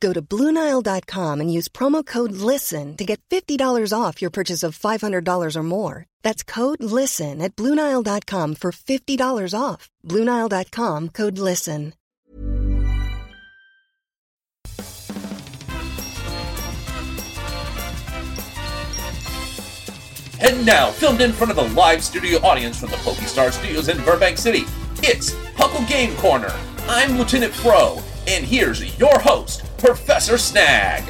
Go to BlueNile.com and use promo code LISTEN to get $50 off your purchase of $500 or more. That's code LISTEN at BlueNile.com for $50 off. BlueNile.com code LISTEN. And now, filmed in front of a live studio audience from the PokeStar Studios in Burbank City, it's Puckle Game Corner. I'm Lieutenant Fro, and here's your host, Professor Snag.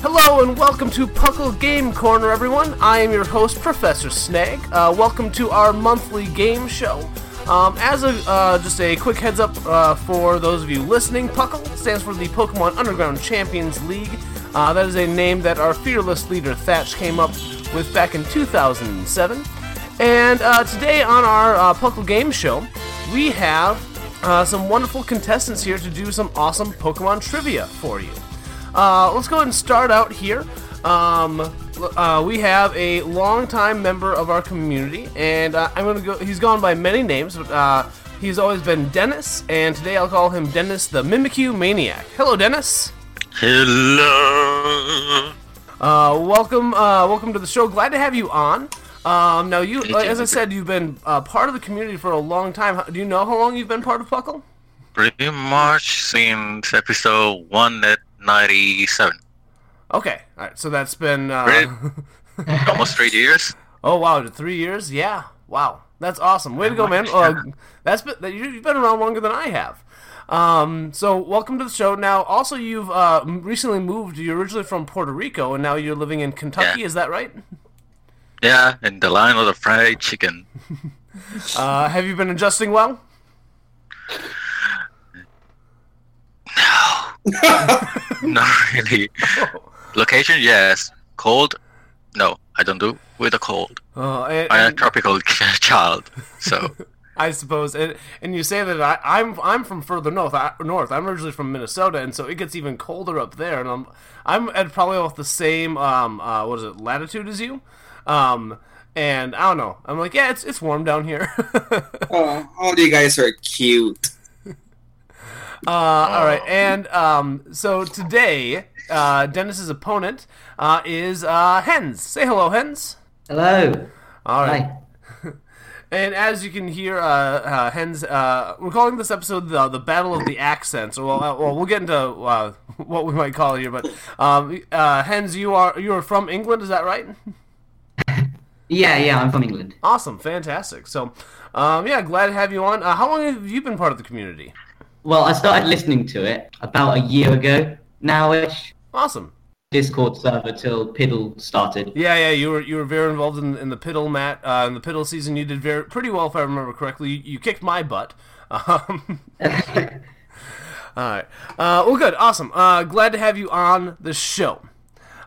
Hello and welcome to Puckle Game Corner, everyone. I am your host, Professor Snag. Uh, welcome to our monthly game show. Um, as a uh, just a quick heads up uh, for those of you listening, Puckle stands for the Pokemon Underground Champions League. Uh, that is a name that our fearless leader Thatch came up with back in 2007. And uh, today on our uh, Puckle Game Show, we have uh, some wonderful contestants here to do some awesome Pokemon trivia for you. Uh, let's go ahead and start out here. Um, uh, we have a longtime member of our community, and uh, I'm gonna go. He's gone by many names, but uh, he's always been Dennis, and today I'll call him Dennis the Mimikyu Maniac. Hello, Dennis. Hello. Uh, welcome, uh, welcome to the show. Glad to have you on. Um, now, you, Thank as I said, you've been uh, part of the community for a long time. How- Do you know how long you've been part of Puckle? Pretty much since episode 197. Okay, all right. So that's been uh? Almost three years. oh wow, three years. Yeah, wow, that's awesome. Way to go, man. Uh, that's been you've been around longer than I have. Um, so welcome to the show. Now, also you've uh, recently moved. You're originally from Puerto Rico, and now you're living in Kentucky. Yeah. Is that right? Yeah, in the line of the fried chicken. Uh, have you been adjusting well? No. Not really. Location, yes. Cold? No, I don't do with the cold. Uh, and, I'm a tropical child, so I suppose, and, and you say that I, I'm I'm from further north. I, north. I'm originally from Minnesota, and so it gets even colder up there. And I'm I'm at probably off the same um uh, what is it latitude as you, um and I don't know. I'm like yeah, it's it's warm down here. Oh, all you guys are cute. Uh, all right, and um, so today, uh, Dennis's opponent uh, is uh, Hens. Say hello, Hens. Hello. All right. Hi. And as you can hear, uh, uh, Hens, uh, we're calling this episode the, the Battle of the Accents. Well, uh, well, we'll get into uh, what we might call it here. But um, uh, Hens, you are you are from England, is that right? Yeah, yeah, I'm from England. Awesome, fantastic. So, um, yeah, glad to have you on. Uh, how long have you been part of the community? Well, I started listening to it about a year ago now-ish. Awesome. Discord server till Piddle started. Yeah, yeah, you were you were very involved in, in the Piddle Matt. Uh, in the Piddle season, you did very pretty well, if I remember correctly. You, you kicked my butt. Um, all right. Uh, well, good, awesome. Uh, glad to have you on the show.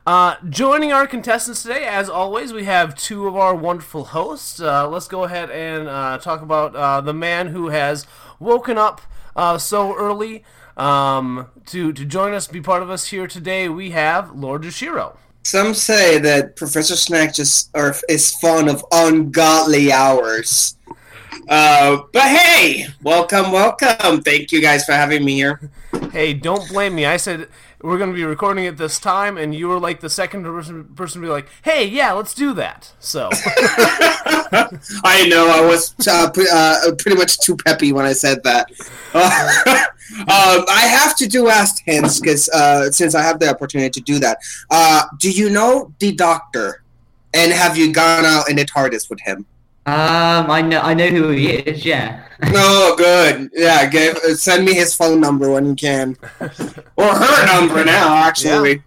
Uh, joining our contestants today, as always, we have two of our wonderful hosts. Uh, let's go ahead and uh, talk about uh, the man who has woken up uh, so early um, to to join us, be part of us here today. We have Lord Jushiro. Some say that Professor Snag just are, is fond of ungodly hours. Uh, but hey, welcome, welcome. Thank you guys for having me here. Hey, don't blame me. I said we're going to be recording it this time, and you were like the second person, person to be like, "Hey, yeah, let's do that." So, I know I was uh, pre- uh, pretty much too peppy when I said that. um, I have to do ask Hens because uh, since I have the opportunity to do that, uh, do you know the Doctor? And have you gone out in the TARDIS with him? Um, I know, I know who he is. Yeah. Oh, good. Yeah, give, uh, send me his phone number when you can, or her number now. Actually,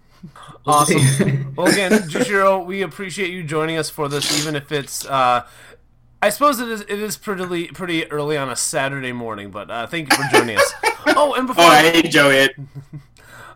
Awesome. well, again, Jushiro, we appreciate you joining us for this, even if it's. Uh, I suppose it is. It is pretty pretty early on a Saturday morning, but uh, thank you for joining us. Oh, and before oh, I enjoy it.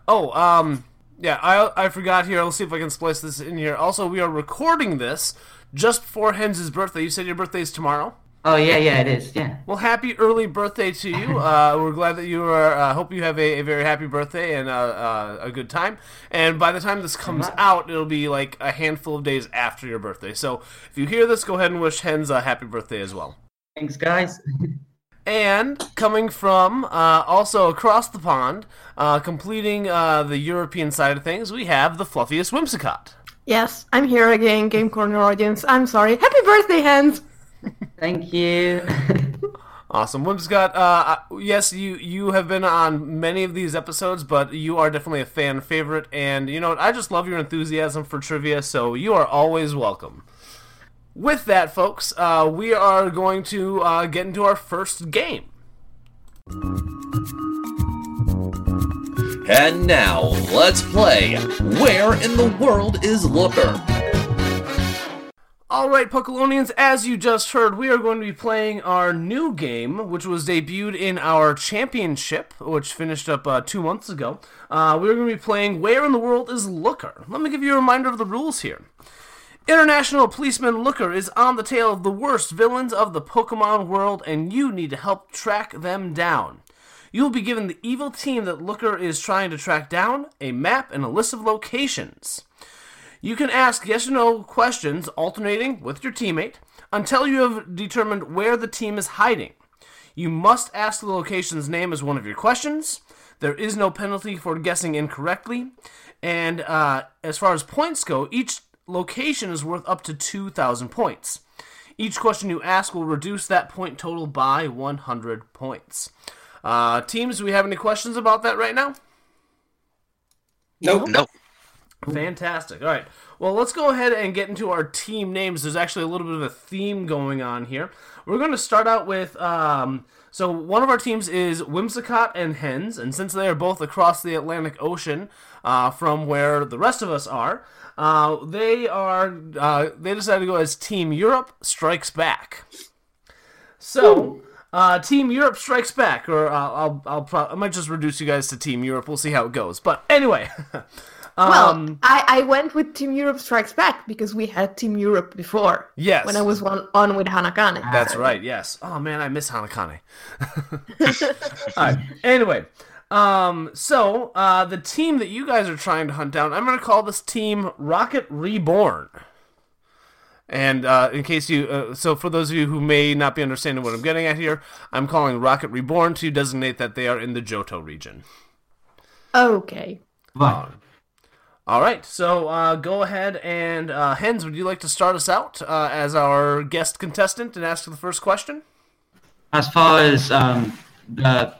Oh, um, yeah, I I forgot here. Let's see if I can splice this in here. Also, we are recording this just before Hens' birthday. You said your birthday is tomorrow. Oh yeah, yeah, it is. Yeah. Well, happy early birthday to you. Uh, we're glad that you are. Uh, hope you have a, a very happy birthday and uh, uh, a good time. And by the time this comes out, it'll be like a handful of days after your birthday. So if you hear this, go ahead and wish Hens a happy birthday as well. Thanks, guys. And coming from uh, also across the pond, uh, completing uh, the European side of things, we have the fluffiest Whimsicott. Yes, I'm here again, Game Corner audience. I'm sorry. Happy birthday, Hans! Thank you. Awesome, Whimsicott. Uh, yes, you you have been on many of these episodes, but you are definitely a fan favorite, and you know what? I just love your enthusiasm for trivia, so you are always welcome. With that, folks, uh, we are going to uh, get into our first game. And now, let's play Where in the World is Looker? All right, Puckalonians, as you just heard, we are going to be playing our new game, which was debuted in our championship, which finished up uh, two months ago. Uh, we're going to be playing Where in the World is Looker? Let me give you a reminder of the rules here. International Policeman Looker is on the tail of the worst villains of the Pokemon world, and you need to help track them down. You will be given the evil team that Looker is trying to track down, a map, and a list of locations. You can ask yes or no questions alternating with your teammate until you have determined where the team is hiding. You must ask the location's name as one of your questions. There is no penalty for guessing incorrectly. And uh, as far as points go, each location is worth up to 2,000 points. Each question you ask will reduce that point total by 100 points. Uh, teams, do we have any questions about that right now? Nope. Nope. Fantastic. All right. Well, let's go ahead and get into our team names. There's actually a little bit of a theme going on here. We're going to start out with. Um, so, one of our teams is Whimsicott and Hens, and since they are both across the Atlantic Ocean uh, from where the rest of us are, uh, they are. Uh, they decided to go as Team Europe Strikes Back. So. Uh, Team Europe strikes back, or uh, I'll I'll pro- I might just reduce you guys to Team Europe. We'll see how it goes. But anyway, well, um, I, I went with Team Europe Strikes Back because we had Team Europe before. Yes. When I was on, on with Hanakane. That's right. Yes. Oh man, I miss Hanakane. All right. Anyway, um, so uh, the team that you guys are trying to hunt down, I'm going to call this team Rocket Reborn. And uh, in case you, uh, so for those of you who may not be understanding what I'm getting at here, I'm calling Rocket Reborn to designate that they are in the Johto region. Okay. Right. All right, so uh, go ahead and uh, Hens, would you like to start us out uh, as our guest contestant and ask the first question? As far as um, the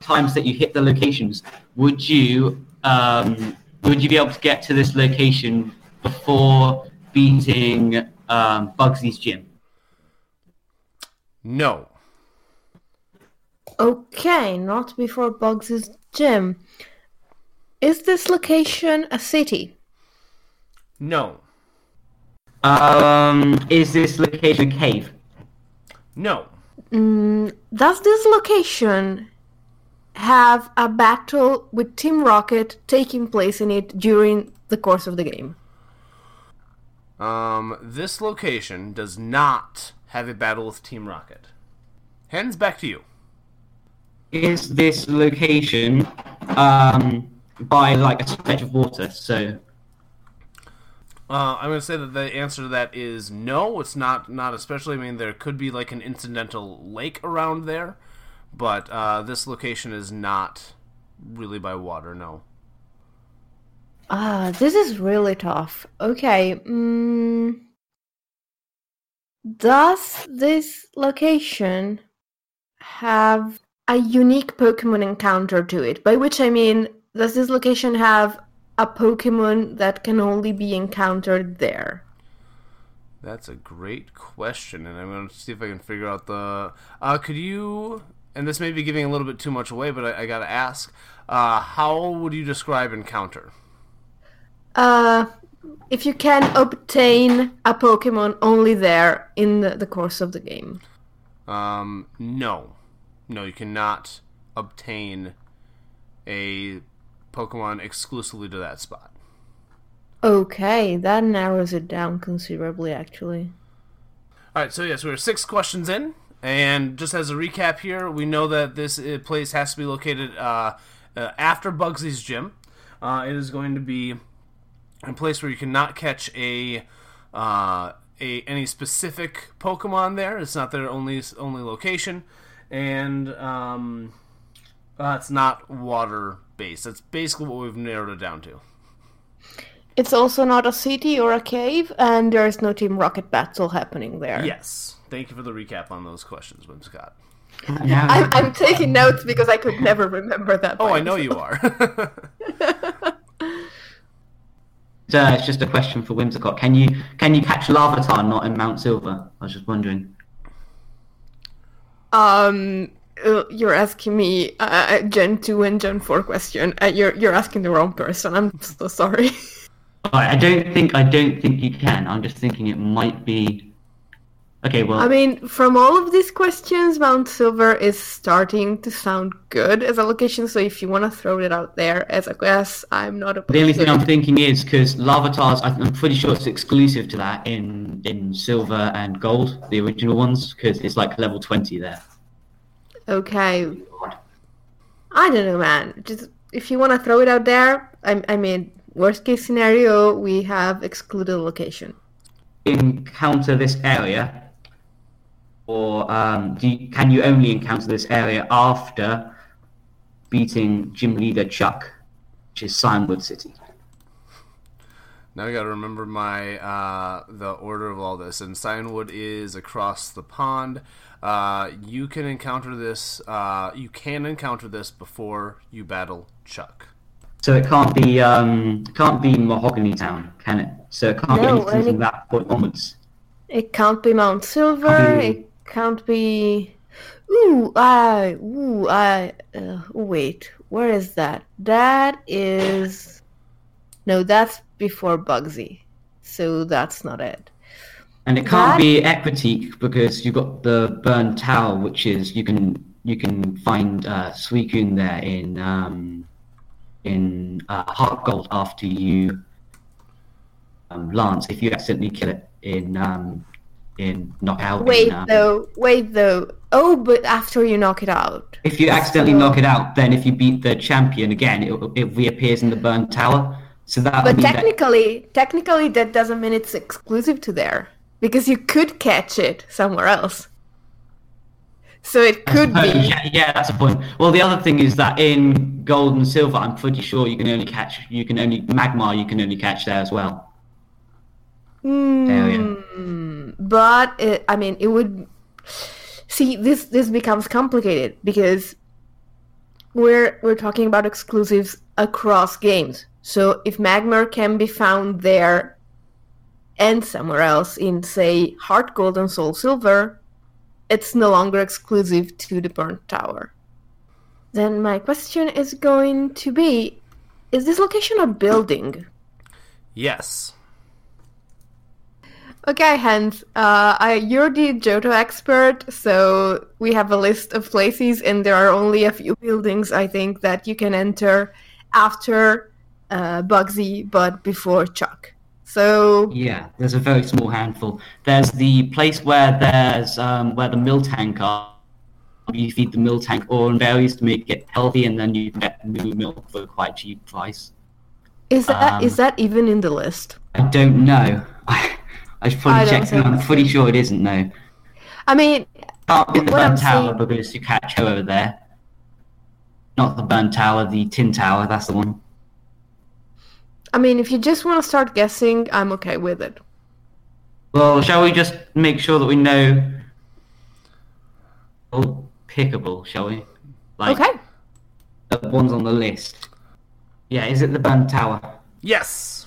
times that you hit the locations, would you um, would you be able to get to this location before beating um, Bugsy's gym? No. Okay, not before Bugsy's gym. Is this location a city? No. Um, is this location a cave? No. Mm, does this location have a battle with Team Rocket taking place in it during the course of the game? Um, this location does not have a battle with Team Rocket. Hens, back to you. Is this location um, by like a stretch of water? So Uh, I'm going to say that the answer to that is no. It's not. Not especially. I mean, there could be like an incidental lake around there, but uh, this location is not really by water. No. Ah, this is really tough. Okay. Mm, does this location have a unique Pokemon encounter to it? By which I mean, does this location have a Pokemon that can only be encountered there? That's a great question, and I'm going to see if I can figure out the. Uh, could you? And this may be giving a little bit too much away, but I, I got to ask. Uh, how would you describe encounter? Uh, if you can obtain a Pokemon only there in the, the course of the game. Um, no, no, you cannot obtain a Pokemon exclusively to that spot. Okay, that narrows it down considerably, actually. All right, so yes, we're six questions in, and just as a recap here, we know that this uh, place has to be located uh, uh, after Bugsy's gym. Uh, it is going to be a place where you cannot catch a uh, a any specific Pokemon there. It's not their only only location, and um, uh, it's not water based. That's basically what we've narrowed it down to. It's also not a city or a cave, and there is no Team Rocket battle happening there. Yes. Thank you for the recap on those questions, Whimsicott. I'm, I'm taking notes because I could never remember that. Oh, I know you are. So it's just a question for Whimsicott. Can you can you catch Larvitar not in Mount Silver? I was just wondering. Um, uh, you're asking me uh, a Gen two and Gen four question. Uh, you're you're asking the wrong person. I'm so sorry. I don't think I don't think you can. I'm just thinking it might be. Okay, well, I mean, from all of these questions, Mount Silver is starting to sound good as a location. So if you want to throw it out there as a guess, I'm not opposed. the only thing. I'm thinking is because Larvitars, I'm pretty sure it's exclusive to that in in Silver and Gold, the original ones, because it's like level 20 there. Okay. I don't know, man. Just if you want to throw it out there, I, I mean, worst case scenario, we have excluded location. Encounter this area, or um, do you, can you only encounter this area after beating gym leader Chuck, which is Cianwood City? Now I got to remember my uh, the order of all this. And Cianwood is across the pond. Uh, you can encounter this. Uh, you can encounter this before you battle Chuck. So it can't be um, can't be Mahogany Town, can it? So it can't No, be anything any- from that point onwards. It can't be Mount Silver. Can't be- It can't be. Ooh, I. Ooh, I. Uh, wait, where is that? That is. No, that's before Bugsy. So that's not it. And it can't That- be Ecruteak because you've got the Burn Tower, which is you can you can find uh, Suicune there in um, in uh, Heart Gold after you um, Lance if you accidentally kill it in um, in Knockout. in, Wait, um, though. Wait, though. Oh, but after you knock it out. If you accidentally So- knock it out, then if you beat the champion again, it, it reappears in the Burn Tower. So that But mean that technically, technically, that doesn't mean it's exclusive to there because you could catch it somewhere else. So it could be. Yeah, yeah, that's a point. Well, the other thing is that in gold and silver, I'm pretty sure you can only catch, you can only magmar, you can only catch there as well. Area. Hmm, but it, I mean, it would. See, this this becomes complicated because we're we're talking about exclusives across games. So if Magmar can be found there and somewhere else in, say, Heart Gold and Soul Silver, it's no longer exclusive to the Burnt Tower. Then my question is going to be: Is this location a building? Yes. Okay, Hans, uh, I, you're the Johto expert, so we have a list of places, and there are only a few buildings, I think, that you can enter after uh, Bugsy, but before Chuck. So, Yeah, there's a very small handful. There's the place where there's um, where the Miltank are. You feed the Miltank oil berries to make it healthy, and then you get new milk for quite cheap price. is that Um, is that even in the list? I don't know. I, I should I probably don't check. and think I'm so. pretty sure it isn't though. I mean, Can't be the What I'm burn tower saying- because you catch her over there. Not the burn tower, the tin tower. That's the one. I mean, if you just want to start guessing, I'm okay with it. Well, shall we just make sure that we know? Oh, pickable, shall we? Like Okay. the ones on the list. Yeah, is it the burn tower? Yes.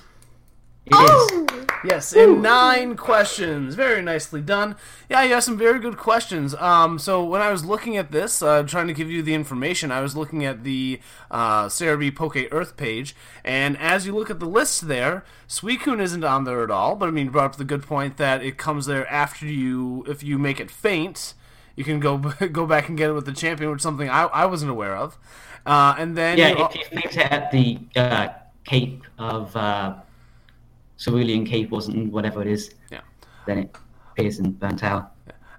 It is. Oh! Yes, in nine questions. Very nicely done. Yeah, you have some very good questions. Um, so when I was looking at this, uh, trying to give you the information, I was looking at the uh, Poke Earth page, and as you look at the list there, Suicune isn't on there at all. But I mean, you brought up the good point that it comes there after you, if you make it faint, you can go go back and get it with the champion, which is something I, I wasn't aware of. Uh, and then you- Yeah, if you faint it at the uh, Cape of uh, Cerulean Cape or something, whatever it is, Yeah. then it appears in Burn Tower.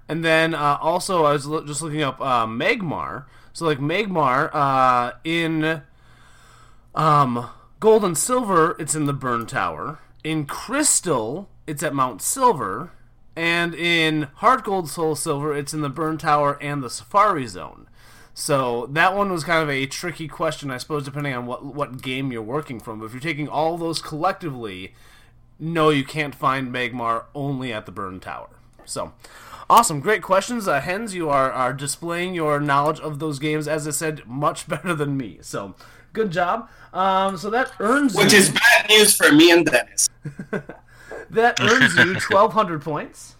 And then uh, also, I was lo- just looking up uh, Magmar. So, like Magmar uh, in um, Gold and Silver, it's in the Burn Tower. In Crystal, it's at Mount Silver. And in Heart Gold Soul Silver, it's in the Burn Tower and the Safari Zone. So that one was kind of a tricky question, I suppose, depending on what what game you're working from. But if you're taking all those collectively, no, you can't find Magmar only at the Burn Tower. So, awesome, great questions, uh, Hens. You are are displaying your knowledge of those games, as I said, much better than me. So, good job. Um, so that earns Which you, is bad news for me and Dennis. that earns you twelve hundred points.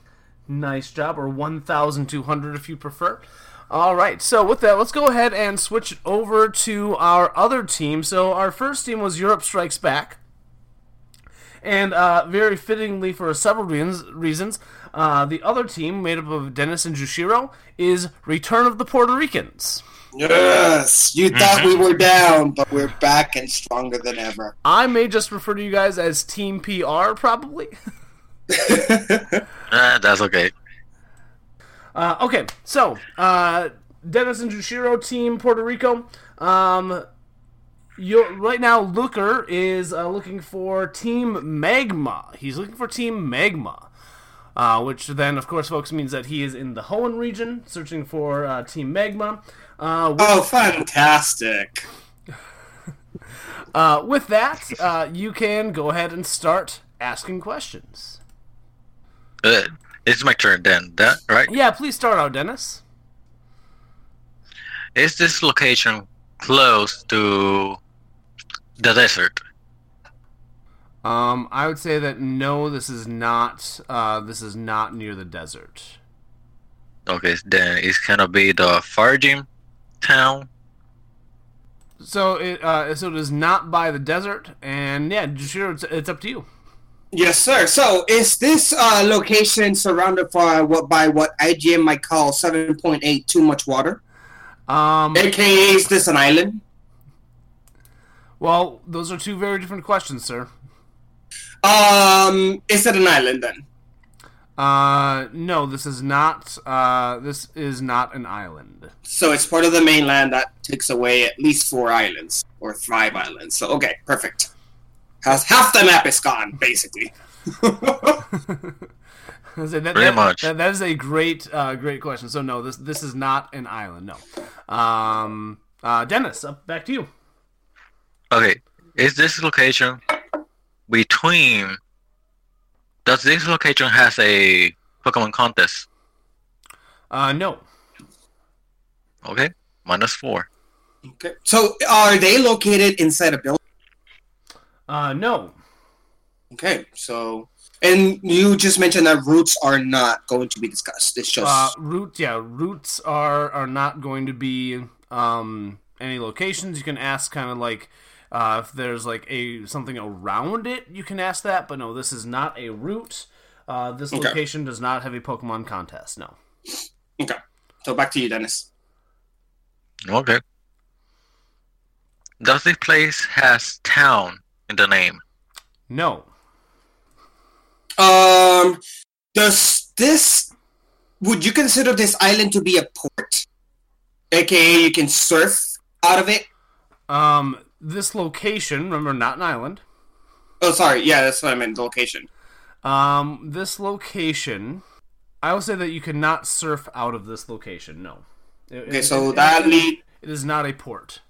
Nice job, or one thousand two hundred if you prefer. All right, so with that, let's go ahead and switch over to our other team. So our first team was Europe Strikes Back. And uh, very fittingly for several reasons, reasons uh, the other team, made up of Dennis and Jushiro, is Return of the Puerto Ricans. Yes, you thought we were down, but we're back and stronger than ever. I may just refer to you guys as Team PR, probably. Uh, that's okay. Uh, okay, so uh, Dennis and Jushiro, Team Puerto Rico. Um, you right now, Looker is uh, looking for Team Magma. He's looking for Team Magma, uh, which then, of course, folks, means that he is in the Hoenn region, searching for uh, Team Magma. Uh, with, Oh, fantastic. uh, with that, uh, you can go ahead and start asking questions. Uh, it's my turn then, that right? Yeah, please start out, Dennis. Is this location close to the desert? Um, I would say that no, this is not. Uh, this is not near the desert. Okay, then it's gonna be the Farjim town. So it uh, so it is not by the desert, and yeah, sure, it's, it's up to you. Yes, sir. So, is this uh, location surrounded by what by what IGN might call 7.8 too much water? Um, AKA, is this an island? Well, those are two very different questions, sir. Um, is it an island then? Uh, no, this is not. Uh, this is not an island. So it's part of the mainland that takes away at least four islands or five islands. So okay, perfect. Has half the map is gone basically. I that, Pretty that- much. that- that is a great, uh, great question. So no, this this is not an island. No. Um, uh, Dennis, up back to you. Okay, is this location between? Does this location has a Pokemon contest? Uh, no. Okay, minus four. Okay. So are they located inside a building? Uh, no. Okay. So and you just mentioned that routes are not going to be discussed. It's just Uh, route, yeah, routes are are not going to be um any locations. You can ask kind of like uh, if there's like a something around it. You can ask that, but no, this is not a route. Uh, this Okay. location does not have a Pokemon contest. No. okay. So back to you, Dennis. Okay. Does this place has town in the name? No. Um, does this? Would you consider this island to be a port? AKA, you can surf out of it. Um, this location, remember, not an island. Oh, sorry. Yeah, that's what I meant. The location. Um, this location, I will say that you cannot surf out of this location. No. It- Okay, it- so it- that it- lead. it is not a port.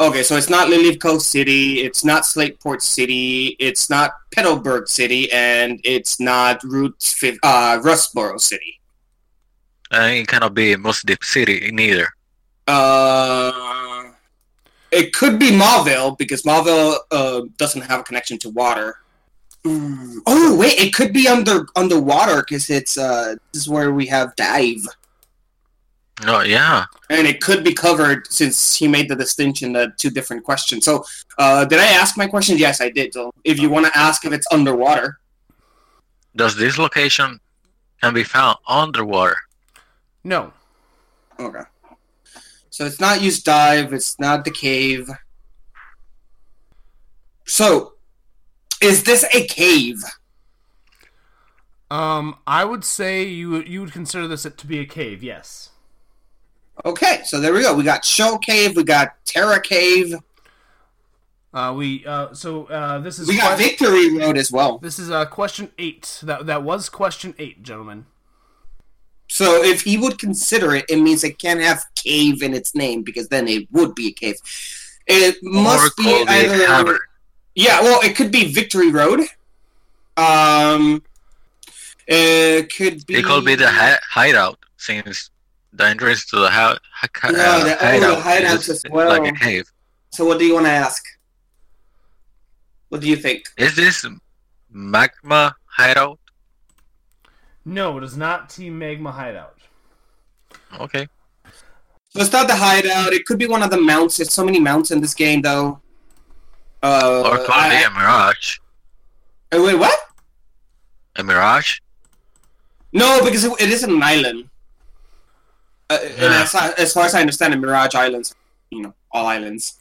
Okay, so it's not Lilycove City, it's not Slateport City, it's not Petalburg City, and it's not Route uh, Rustboro City. And it cannot be Mossdeep City neither. Uh, it could be Mauville because Mauville uh, doesn't have a connection to water. Mm. Oh wait, it could be under underwater because it's uh this is where we have dive, Oh yeah. and it could be covered since he made the distinction that two different questions. So, uh, did I ask my question? Yes, I did. So, if you want to ask if it's underwater, Does this location can be found underwater? No. okay. So it's not used dive. It's not the cave. So, is this a cave? Um, I would say you would- you would consider this to be a cave. Yes. Okay, so there we go. We got Shoal Cave. We got Terra Cave. Uh, we uh, so uh, this is We got que- Victory Road as well. This is uh, question eight. That that was question eight, gentlemen. So if he would consider it, it means it can't have cave in its name because then it would be a cave. It must be either. cavern. Yeah, well, it could be Victory Road. Um, it could be. It could be the hi- hideout, since the entrance to the ha- ha- uh, the- oh, the hideout is as well. like a cave. So what do you want to ask? What do you think? Is this magma hideout? No, it is not Team Magma Hideout. Okay. So it's not the hideout. It could be one of the mounts. There's so many mounts in this game, though. Uh, or could I- be a mirage. uh, wait, what? A mirage? No, because it, it is an island. Uh, and Yeah. as, as far as I understand, it, Mirage Islands, you know, all islands.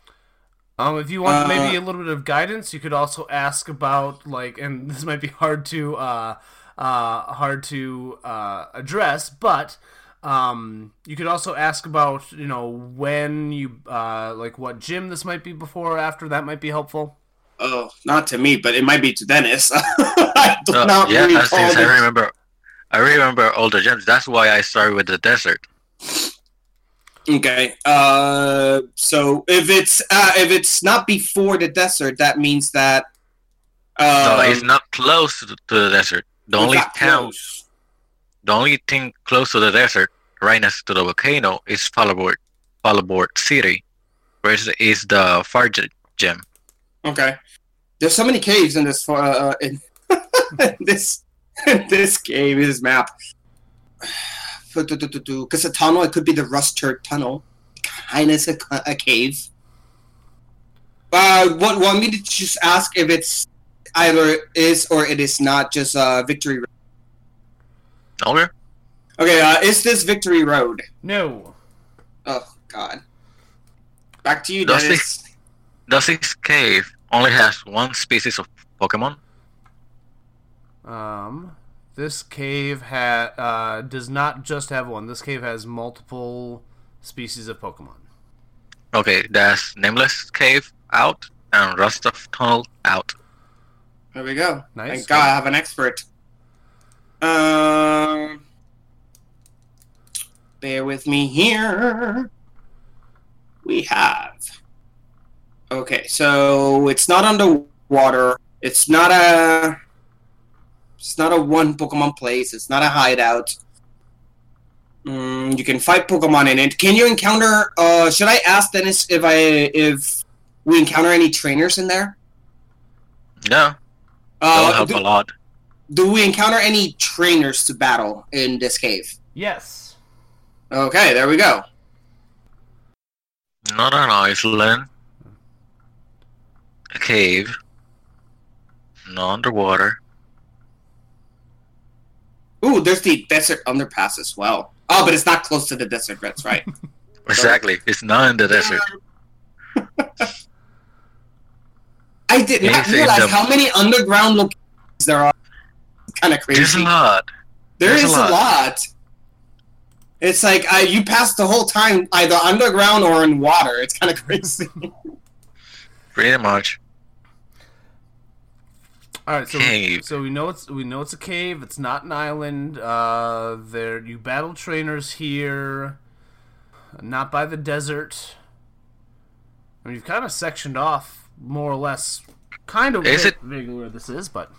Um, if you want Uh, maybe a little bit of guidance, you could also ask about like, and this might be hard to uh, uh, hard to uh, address, but um, you could also ask about you know when you uh, like what gym this might be before or after. That might be helpful. Oh, not to me, but it might be to Dennis. I do Uh, not yeah, recall I remember, I remember all the gems. That's why I started with the desert. Okay. Uh, so if it's uh, if it's not before the desert, that means that. Uh, no, it's not close to, to the desert. The only town, close. the only thing close to the desert, right next to the volcano, is Fallarbor, Fallarbor City, which is the Farge gem. Okay. There's so many caves in this uh, in this this game, this map. Because a tunnel, it could be the Rusturf Tunnel. Kind of a, a cave. Uh, what want me to just ask if it's either is or it is not just uh, Victory Road? Okay. Okay, uh, is this Victory Road? No. Oh God. Back to you, Does Dennis. Does this cave only has one species of Pokemon? Um, this cave ha- uh, does not just have one. This cave has multiple species of Pokemon. Okay, that's Nameless Cave out and Rusturf Tunnel out. There we go. Nice. Thank God I have an expert. Um, bear with me here. We have. Okay, so it's not underwater. It's not a. It's not a one Pokemon place. It's not a hideout. Mm, you can fight Pokemon in it. Can you encounter? Uh, should I ask Dennis if I if we encounter any trainers in there? Yeah, that'll Uh, help do- a lot. do we encounter any trainers to battle in this cave? Yes. Okay, there we go. Not an island. A cave. Not underwater. Ooh, there's the desert underpass as well. Oh, but it's not close to the desert. That's right. Exactly. It's not in the desert. I did not realize that- how many underground locations there are. Kind of crazy. There's a lot. There There's a is a lot. lot. It's like uh, you pass the whole time either underground or in water. It's kind of crazy. Pretty much. All right, so Cave. so we know it's we know it's a cave. It's not an island. Uh, there you battle trainers here, not by the desert. I mean, you've kind of sectioned off more or less, kind of Is it- vaguely where this is, but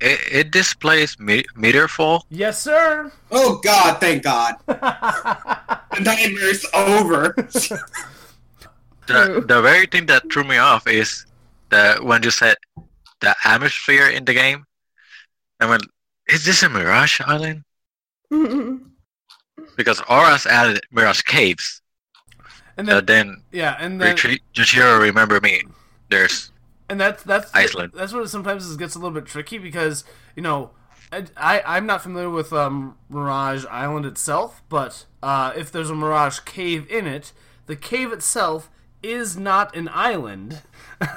It, it displays me- meteor fall. yes, sir. oh God! Thank God. the nightmare's over. The, the very thing that threw me off is that when you said the atmosphere in the game. I went, is this a Mirage Island? Because ORAS added Mirage Caves. And Uh, then, then yeah, and then Retreat, Jushiro, remember me. There's and that's that's Iceland. That's what it sometimes is- gets a little bit tricky because you know. I, I I'm not familiar with um, Mirage Island itself, but uh, if there's a Mirage cave in it, the cave itself is not an island.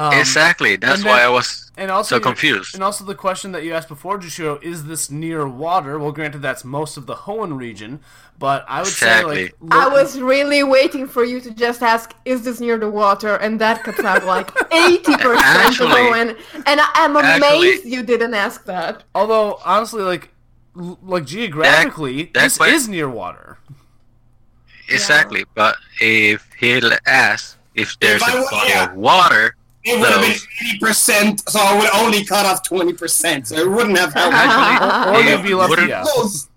Um, exactly. That's and why I was and also so confused. And also the question that you asked before, Jushiro, is this near water? Well, granted, that's most of the Hoenn region, but I would say like I was really waiting for you to just ask, "Is this near the water?" And that could sound like eighty percent of Actually- And I am amazed actually- you didn't ask that. Although honestly, like l- like geographically, that this que- is near water. Exactly. But if he'll ask if there's I a w- body yeah. of water, It would have been eighty percent, so I would only cut off twenty percent. So it wouldn't have helped. actually, Or it you'd be left wouldn't- yeah. Close,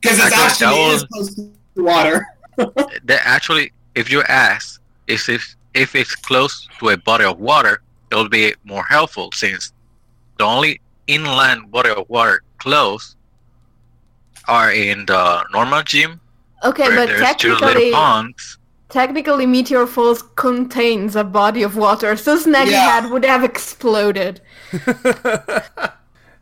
because it's Actually, actually that is was- close to water. that actually, if you ask if if if it's close to a body of water, it'll be more helpful since the only inland body of water close are in the normal gym Okay, but there's two little technically, ponds. Technically, Meteor Falls contains a body of water, so Snaggy Yeah. Head would have exploded.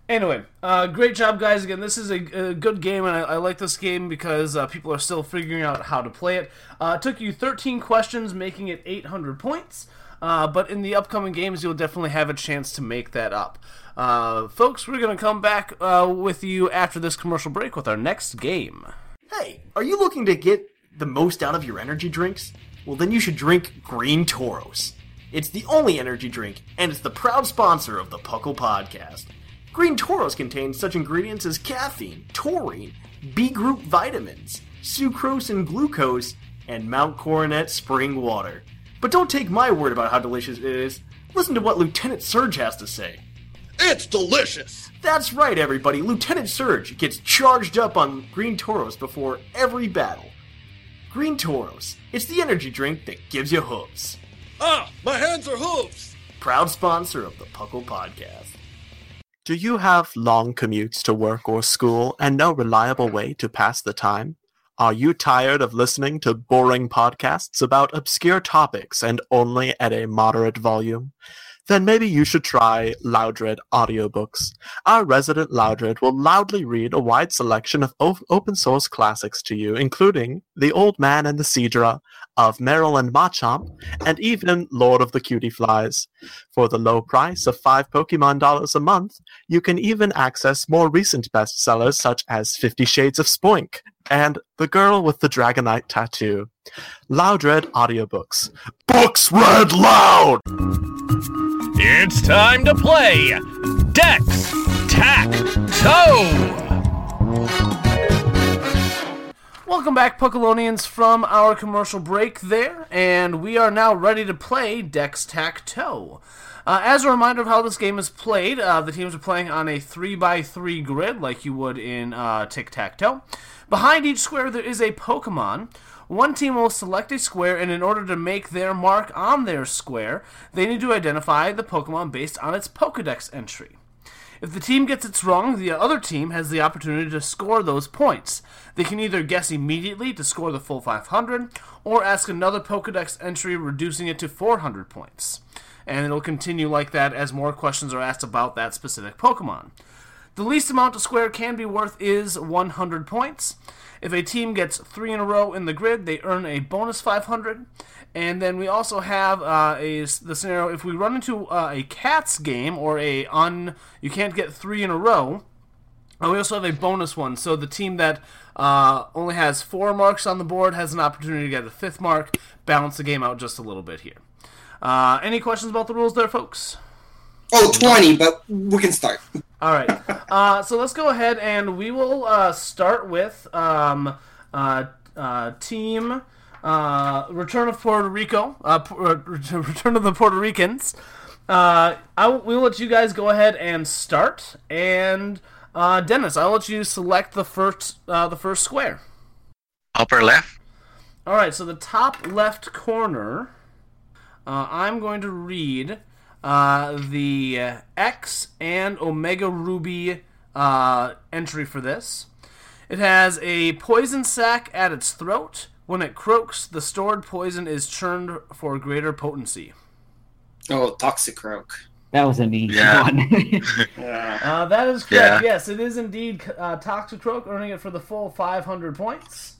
Anyway, uh, great job, guys. Again, this is a, a good game, and I, I like this game because uh, people are still figuring out how to play it. Uh, it took you 13 questions, making it 800 points. Uh, but in the upcoming games, you'll definitely have a chance to make that up. Uh, folks, we're going to come back uh, with you after this commercial break with our next game. Hey, are you looking to get the most out of your energy drinks? Well, then you should drink Green Tauros. It's the only energy drink, and it's the proud sponsor of the Puckle Podcast. Green Tauros contains such ingredients as caffeine, taurine, B group vitamins, sucrose and glucose, and Mount Coronet spring water. But don't take my word about how delicious it is. Listen to what Lieutenant Surge has to say. It's delicious. That's right, everybody. Lieutenant Surge gets charged up on Green Tauros before every battle. Green Tauros. It's the energy drink that gives you hooves. Ah, my hands are hooves. Proud sponsor of the Puckle Podcast. Do you have long commutes to work or school and no reliable way to pass the time? Are you tired of listening to boring podcasts about obscure topics and only at a moderate volume? Then maybe you should try Loudred audiobooks. Our resident Loudred will loudly read a wide selection of o- open source classics to you, including The Old Man and the Seadra, of Marill and Machamp, and even Lord of the Cutie Flies. For the low price of five Pokemon dollars a month, you can even access more recent bestsellers such as Fifty Shades of Spoink and The Girl with the Dragonite Tattoo. Loud Loudred Audiobooks. Books read loud! It's time to play Dex Tac Toe! Welcome back, Puckalonians, from our commercial break there, and we are now ready to play Dex Tac Toe. Uh, as a reminder of how this game is played, uh, the teams are playing on a 3x3 grid like you would in uh, Tic Tac Toe. Behind each square, there is a Pokemon. One team will select a square, and in order to make their mark on their square, they need to identify the Pokemon based on its Pokedex entry. If the team gets it wrong, the other team has the opportunity to score those points. They can either guess immediately to score the full 500, or ask another Pokedex entry, reducing it to 400 points. And it'll continue like that as more questions are asked about that specific Pokemon. The least amount a square can be worth is 100 points. If a team gets three in a row in the grid, they earn a bonus 500. And then we also have uh, a the scenario if we run into uh, a cats game or a un you can't get three in a row. Uh, we also have a bonus one, so the team that uh, only has four marks on the board has an opportunity to get a fifth mark, balance the game out just a little bit here. Uh, any questions about the rules there, folks? Oh, 20, but we can start. All right. Uh, so let's go ahead and we will uh, start with um, uh, uh, team uh, Return of Puerto Rico. Pu- Return of the Puerto Ricans. Uh, I will, we'll let you guys go ahead and start. And uh, Dennis, I'll let you select the first uh, the first square. Upper left. All right. So the top left corner. Uh, I'm going to read uh, the uh, X and Omega Ruby uh, entry for this. It has a poison sac at its throat. When it croaks, the stored poison is churned for greater potency. Oh, Toxicroak. That was an easy Yeah. one. Uh, that is correct. Yeah. Yes, it is indeed uh, Toxicroak, earning it for the full 500 points.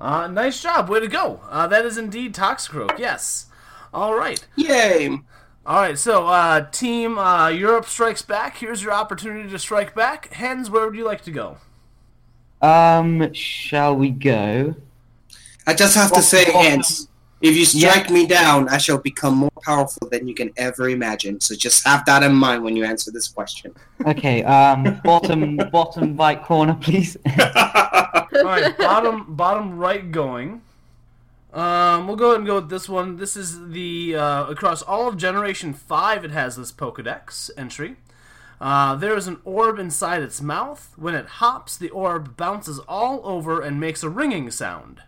Uh, nice job. Way to go. Uh, that is indeed Toxicroak. Yes. All right. Yay! All right. So, uh, Team uh, Europe strikes back. Here's your opportunity to strike back. Hens, where would you like to go? um, shall we go? I just have to say, Hans, if you strike me down, I shall become more powerful than you can ever imagine. So just have that in mind when you answer this question. Okay. Um, bottom bottom right corner, please. All right, bottom bottom right going. Um, we'll go ahead and go with this one. This is the uh, across all of Generation Five. It has this Pokedex entry. Uh, there is an orb inside its mouth. When it hops, the orb bounces all over and makes a ringing sound.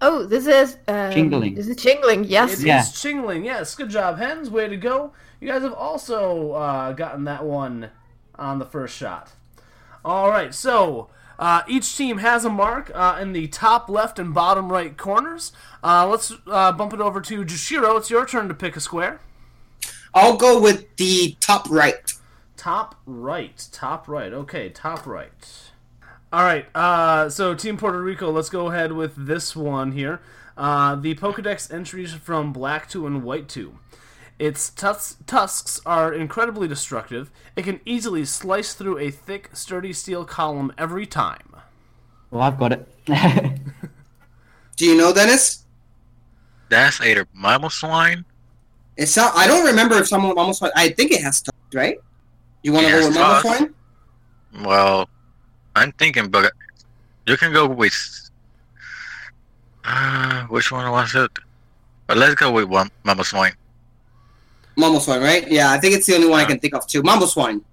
Oh, this is um, Chingling. This is Chingling. Yes. It is Yeah. Chingling. Yes, good job, hens. Way to go. You guys have also uh, gotten that one on the first shot. All right, so uh, each team has a mark uh, in the top left and bottom right corners. Uh, let's uh, bump it over to Jushiro. It's your turn to pick a square. I'll go with the top right. Top right. Top right. Okay, top right. All right. Uh, so Team Puerto Rico, let's go ahead with this one here. Uh, the Pokedex entries from Black 2 and White 2. Its tus- tusks are incredibly destructive. It can easily slice through a thick, sturdy steel column every time. well, I've got it. Do you know, Dennis? That's either Mamoswine. It's not. I don't remember if someone almost. I think it has tusk, right? You want to go with Mama tusk. Swine? Well, I'm thinking, but you can go with. Uh, which one was it? But let's go with one mammal swine. Mamoswine, right? Yeah, I think it's the only one I can think of too. Mama Swine.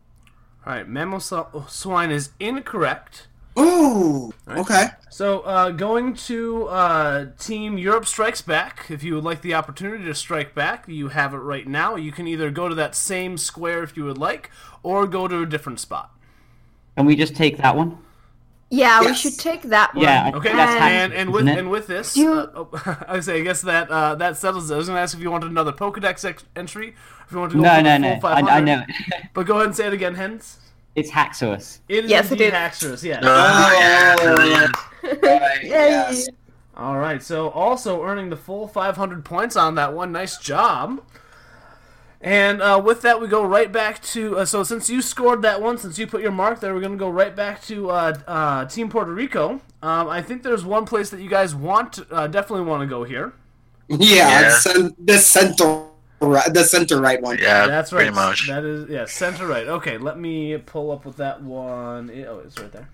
All right, Mamoswine is incorrect. Ooh. Okay. So, uh, going to uh, Team Europe Strikes Back. If you would like the opportunity to strike back, you have it right now. You can either go to that same square if you would like, or go to a different spot. Can we just take that one? Yeah, we should take that one. Yeah, Okay, that's and, hack, and with and with this, you- uh, oh, I say I guess that uh, that settles it. I was going to ask if you wanted another Pokedex ex- entry, if you want to go No, no, no. I, I know it. But go ahead and say it again, Hens. It's Haxorus. It is Yes, it indeed is. Haxorus, yes. Oh, yeah. Right, yes. All right, so also earning the full 500 points on that one. Nice job. And uh, with that, we go right back to. Uh, so since you scored that one, since you put your mark there, we're going to go right back to uh, uh, Team Puerto Rico. Um, I think there's one place that you guys want, to, uh, definitely want to go here. Yeah, Yeah. The, center, right, the center right one. Yeah, That's right. pretty much. That is yeah, center right. Okay, let me pull up with that one. Oh, it's right there.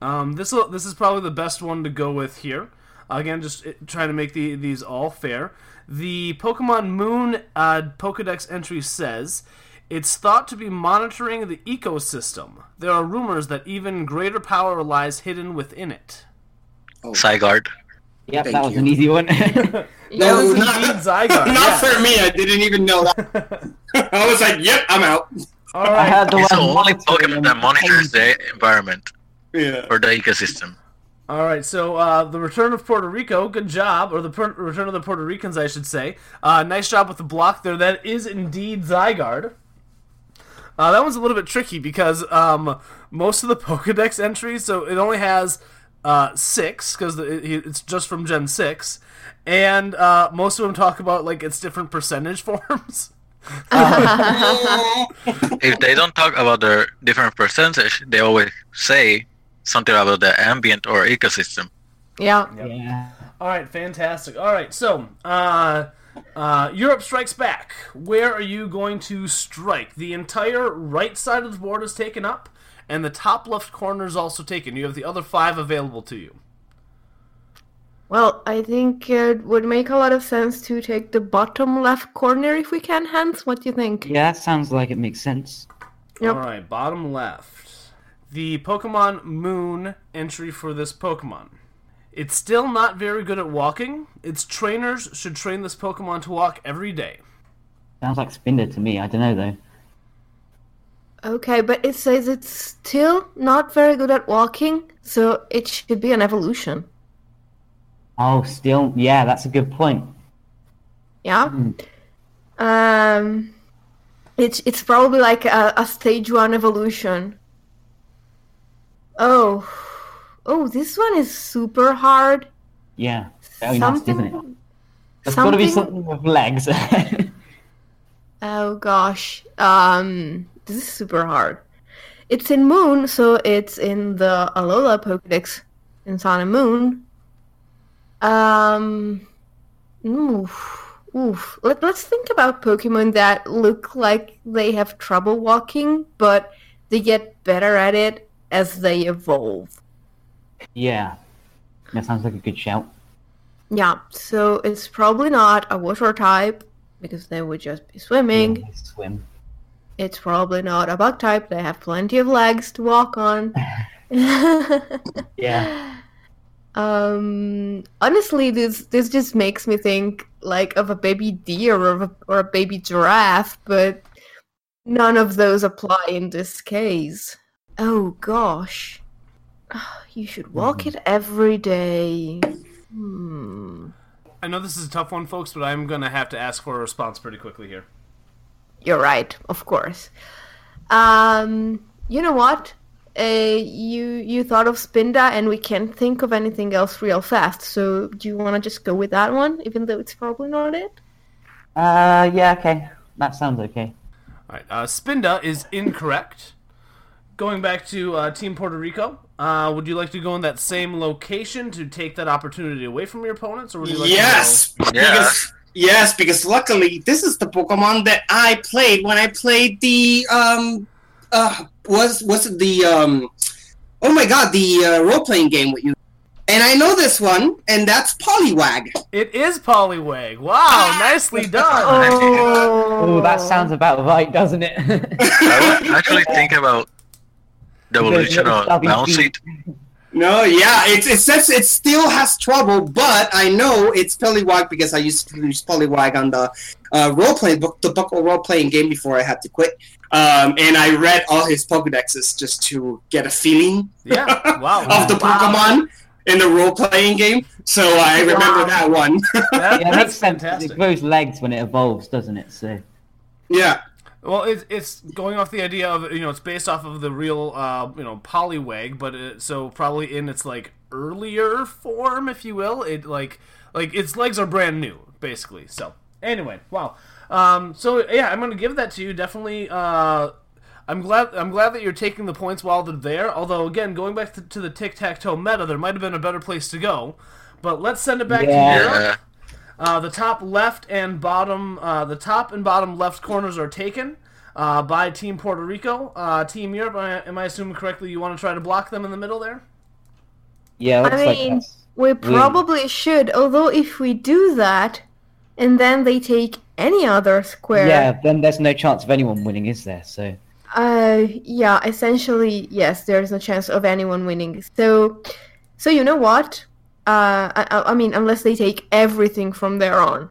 Um, this will this is probably the best one to go with here. Again, just trying to make the these all fair. The Pokemon Moon uh, Pokedex entry says it's thought to be monitoring the ecosystem. There are rumors that even greater power lies hidden within it. Oh. Zygarde. Yep, Thank that was you. an easy one. That was not- indeed Zygarde. Not yes. for me. I didn't even know that. I was like, "Yep, I'm out." All I had the It's the only Pokemon that monitors the environment Yeah. or the ecosystem. All right, so uh, the return of Puerto Rico, good job, or the per- return of the Puerto Ricans, I should say. Uh, nice job with the block there. That is indeed Zygarde. Uh, that one's a little bit tricky because um, most of the Pokedex entries, so it only has uh, six because it's just from Gen six, and uh, most of them talk about like its different percentage forms. If they don't talk about their different percentage, they always say something about the ambient or ecosystem. Yeah. Yeah. All right, fantastic. All right, so uh, uh, Europe strikes back. Where are you going to strike? The entire right side of the board is taken up, and the top left corner is also taken. You have the other five available to you. Well, I think it would make a lot of sense to take the bottom left corner if we can, Hans. What do you think? Yeah, that sounds like it makes sense. Yep. All right, bottom left. The Pokemon Moon entry for this Pokemon. It's still not very good at walking. Its trainers should train this Pokemon to walk every day. Sounds like Spinda to me. I don't know though. Okay, but it says it's still not very good at walking, so it should be an evolution. Oh, still, yeah, that's a good point. Yeah. Hmm. Um, it's it's probably like a, a stage one evolution. Oh, oh, this one is super hard. Yeah, very nasty, isn't it? Something. Got to be something- something with legs. Oh gosh. Um, this is super hard. It's in Moon, so it's in the Alola Pokedex in Sun and Moon. Um, oof, oof. Let, let's think about Pokemon that look like they have trouble walking, but they get better at it as they evolve. yeah, that sounds like a good shout. Yeah, so it's probably not a water type because they would just be swimming. Yeah, swim. It's probably not a bug type. They have plenty of legs to walk on. Yeah. Um, honestly, this this just makes me think like of a baby deer or a, or a baby giraffe, but none of those apply in this case. Oh gosh, you should walk it every day. Hmm. I know this is a tough one, folks, but I'm gonna have to ask for a response pretty quickly here. You're right, of course. Um, you know what? Uh, you you thought of Spinda, and we can't think of anything else real fast. So do you want to just go with that one, even though it's probably not it? Uh, yeah, okay. That sounds okay. All right, uh, Spinda is incorrect. Going back to uh, Team Puerto Rico, uh, would you like to go in that same location to take that opportunity away from your opponents, or would you like yes, to go? because yes, because luckily this is the Pokemon that I played when I played the um uh was was it the um oh my god the uh, role playing game with you, and I know this one, and that's Poliwag. It is Poliwag. Wow, nicely done. Oh, that sounds about right, doesn't it? I was actually thinking about the evolution of Stubby Bouncy. No, yeah, it's it says it still has trouble, but I know it's Poliwag because I used to use Poliwag on the uh, role playing book, the book role playing game before I had to quit. Um, and I read all his Pokedexes just to get a feeling Yeah. Wow. of the Pokemon in the role playing game. So I remember that one. Yeah, it that's makes sense. fantastic. It grows legs when it evolves, doesn't it? So. yeah. Well, it's it's going off the idea of you know it's based off of the real uh, you know Poliwag, but it, so probably in its like earlier form, if you will. It like like its legs are brand new, basically. So anyway, wow. Um, so yeah, I'm gonna give that to you. Definitely. Uh, I'm glad. I'm glad that you're taking the points while they're there. Although again, going back to, to the tic tac toe meta, there might have been a better place to go. But let's send it back Yeah. to Europe. Yeah. Uh, the top left and bottom, uh, the top and bottom left corners are taken uh, by Team Puerto Rico. Uh, Team Europe, uh, am I assuming correctly? You want to try to block them in the middle there? Yeah, looks I like mean, that's- we probably should. Although if we do that, and then they take any other square, Yeah, then there's no chance of anyone winning, is there? So. Uh, yeah, essentially, yes. There's no chance of anyone winning. So, so you know what? Uh, I, I- I mean, unless they take everything from there on,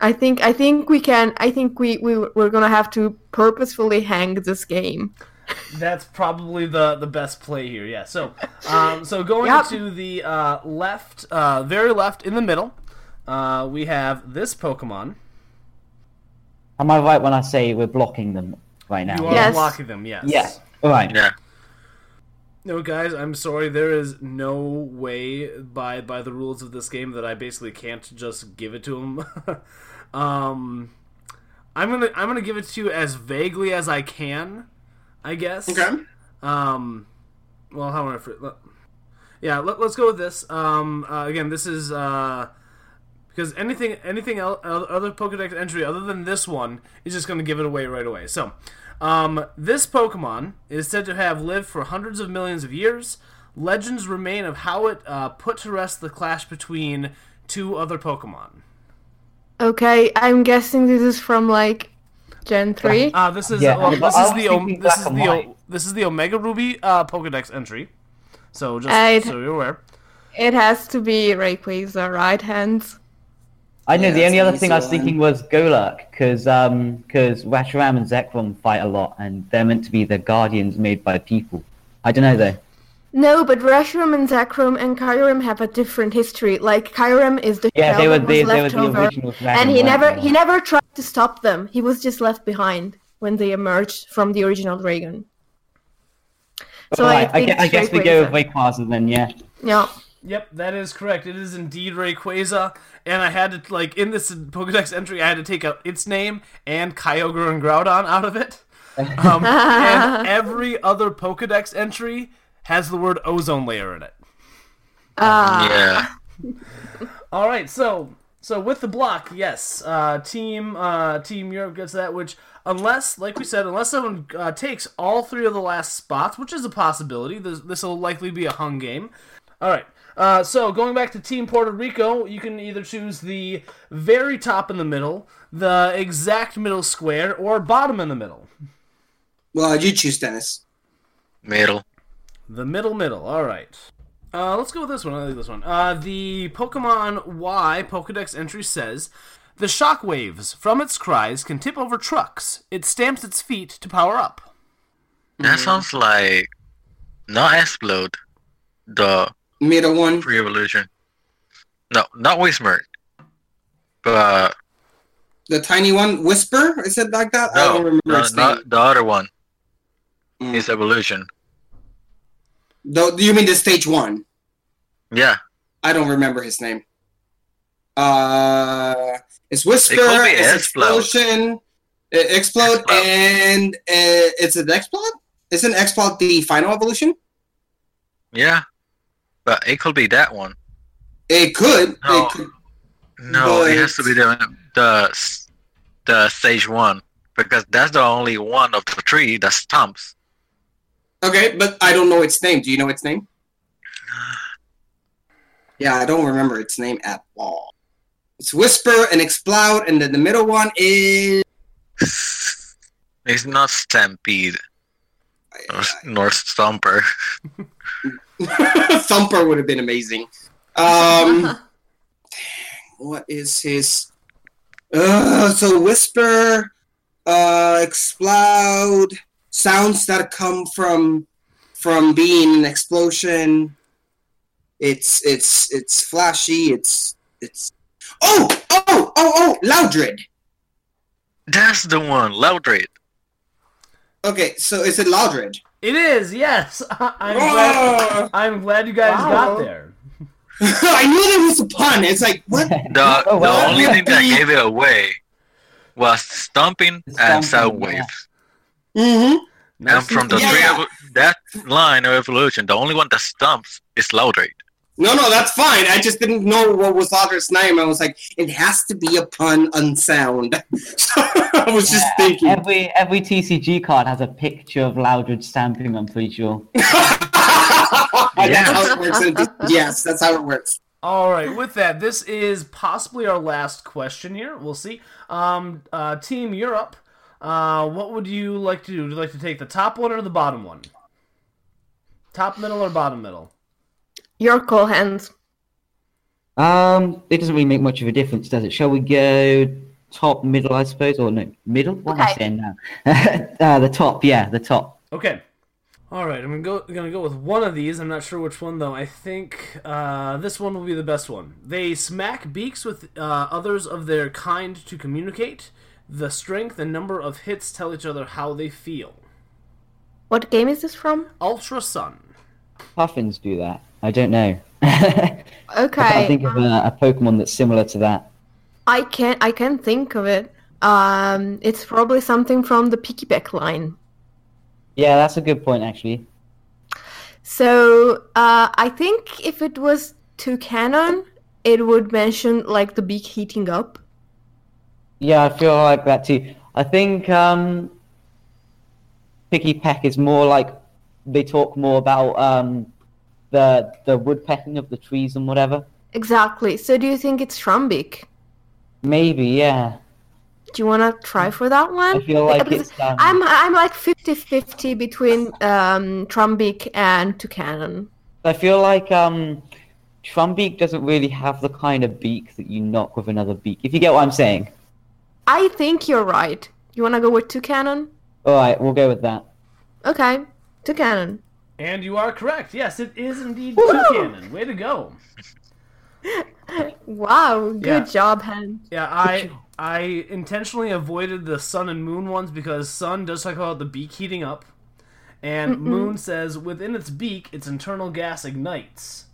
I think I think we can. I think we we we're gonna have to purposefully hang this game. That's probably the the best play here. Yeah. So, um, so going Yep. to the uh, left, uh, very left in the middle, uh, we have this Pokemon. Am I right when I say we're blocking them right now? You are Yes. blocking them. Yes. Yeah. All right. Yeah. No, guys, I'm sorry. There is no way by by the rules of this game that I basically can't just give it to him. um, I'm gonna I'm gonna give it to you as vaguely as I can, I guess. Okay. Um, well, how I? fr- Yeah, let, let's go with this. Um, uh, again, this is uh, because anything anything else, other Pokedex entry other than this one is just going to give it away right away. So, um, this Pokemon is said to have lived for hundreds of millions of years. Legends remain of how it uh, put to rest the clash between two other Pokemon. Okay, I'm guessing this is from like Gen three. Uh, this is Yeah, well, this is the o- this is the o- this is the Omega Ruby uh, Pokedex entry. So just I'd- so you're aware. It has to be Rayquaza, right hands. I know Yeah, the only other thing I was one. thinking was Golurk, because um, because Reshiram and Zekrom fight a lot, and they're meant to be the guardians made by people. I don't know though. No, but Reshiram and Zekrom and Kyurem have a different history. Like Kyurem is the Yeah, they were that the- was they were the over, original dragon, and he weren't never he never tried to stop them. He was just left behind when they emerged from the original dragon. So Alright, I, think gue- I guess we go with Rayquaza then. Yeah. Yeah. Yep, that is correct. It is indeed Rayquaza, and I had to like in this Pokedex entry, I had to take out its name and Kyogre and Groudon out of it. Um, and every other Pokedex entry has the word ozone layer in it. Ah. Yeah. All right, so so with the block, yes, uh, team uh, Team Europe gets that. Which, unless, like we said, unless someone uh, takes all three of the last spots, which is a possibility, this will likely be a hung game. All right. Uh, so going back to Team Puerto Rico, you can either choose the very top in the middle, the exact middle square, or bottom in the middle. Well, you choose Dennis. Middle. The middle middle. All right. Uh, let's go with this one. I like this one. Uh, the Pokemon Y Pokedex entry says the shockwaves from its cries can tip over trucks. It stamps its feet to power up. That sounds like not explode. The middle one. Free evolution. No, not Whismur. But The tiny one, Whismur. Is it like that? I don't remember no, not the other one. Mm. Is evolution. Though, you mean the stage one? Yeah. I don't remember his name. Uh, it's Whismur. It could be It's Exploud. Explosion. uh, Exploud, and uh, it's an Exploud. Isn't Exploud the final evolution? Yeah. But it could be that one. It could. No. It could. No, it has to be the the the stage one because that's the only one of the three that stumps. Okay, but I don't know its name. Do you know its name? Yeah, I don't remember its name at all. It's Whismur and Exploud, and then the middle one is It's not Stampede nor, nor Stomper. Thumper would have been amazing. Um, dang, what is his? Uh, so whisper, uh, explode, sounds that come from from being an explosion. It's it's it's flashy. It's it's. Oh oh oh oh! Loudred. That's the one, Loudred. Okay, so is it Loudred? It is, yes. I'm, Whoa! glad, I'm glad you guys Wow. got there. I knew there was a pun. It's like what? The, Oh, the wow. only thing that gave it away was stomping and soundwave. Mm-hmm. And from the three Yeah. of that line of evolution, the only one that stumps is Loudred. No, no, that's fine. I just didn't know what was Audrey's name. I was like, it has to be a pun on sound. so I was just thinking. Every every TCG card has a picture of Loudred stamping. I'm pretty sure. That's how it works. yes, that's how it works. All right, with that, this is possibly our last question here. We'll see. Um, uh, Team Europe, uh, what would you like to do? Would you like to take the top one or the bottom one? Top middle or bottom middle? Your call, hands. Um, it doesn't really make much of a difference, does it? Shall we go top, middle, I suppose, or no, middle? What am I saying now? uh, the top, yeah, the top. Okay. All right, I'm gonna go. Gonna go with one of these. I'm not sure which one though. I think uh, this one will be the best one. They smack beaks with uh, others of their kind to communicate. The strength and number of hits tell each other how they feel. What game is this from? Ultra Sun. Puffins do that. I don't know. I Okay. can't think of a, a Pokemon that's similar to that. I can I can think of it. Um, it's probably something from the Pikipek line. Yeah, that's a good point, actually. So uh, I think if it was Toucannon, it would mention like the beak heating up. Yeah, I feel like that too. I think um, Pikipek is more like they talk more about um, the the woodpecking of the trees and whatever. Exactly. So do you think it's Trumbeak? Maybe, yeah. Do you want to try for that one? I feel like Because it's, um, I'm I'm like 50-50 between um, Trumbeak and Toucannon. I feel like um, Trumbeak doesn't really have the kind of beak that you knock with another beak. If you get what I'm saying. I think you're right. You wanna go with Toucannon? All right, we'll go with that. Okay, Toucannon. And you are correct. Yes, it is indeed Woo! Toucannon. Way to go. Wow, good Yeah. job, Hen. Yeah, I I intentionally avoided the sun and moon ones because sun does talk about the beak heating up, and Mm-mm. moon says within its beak its internal gas ignites.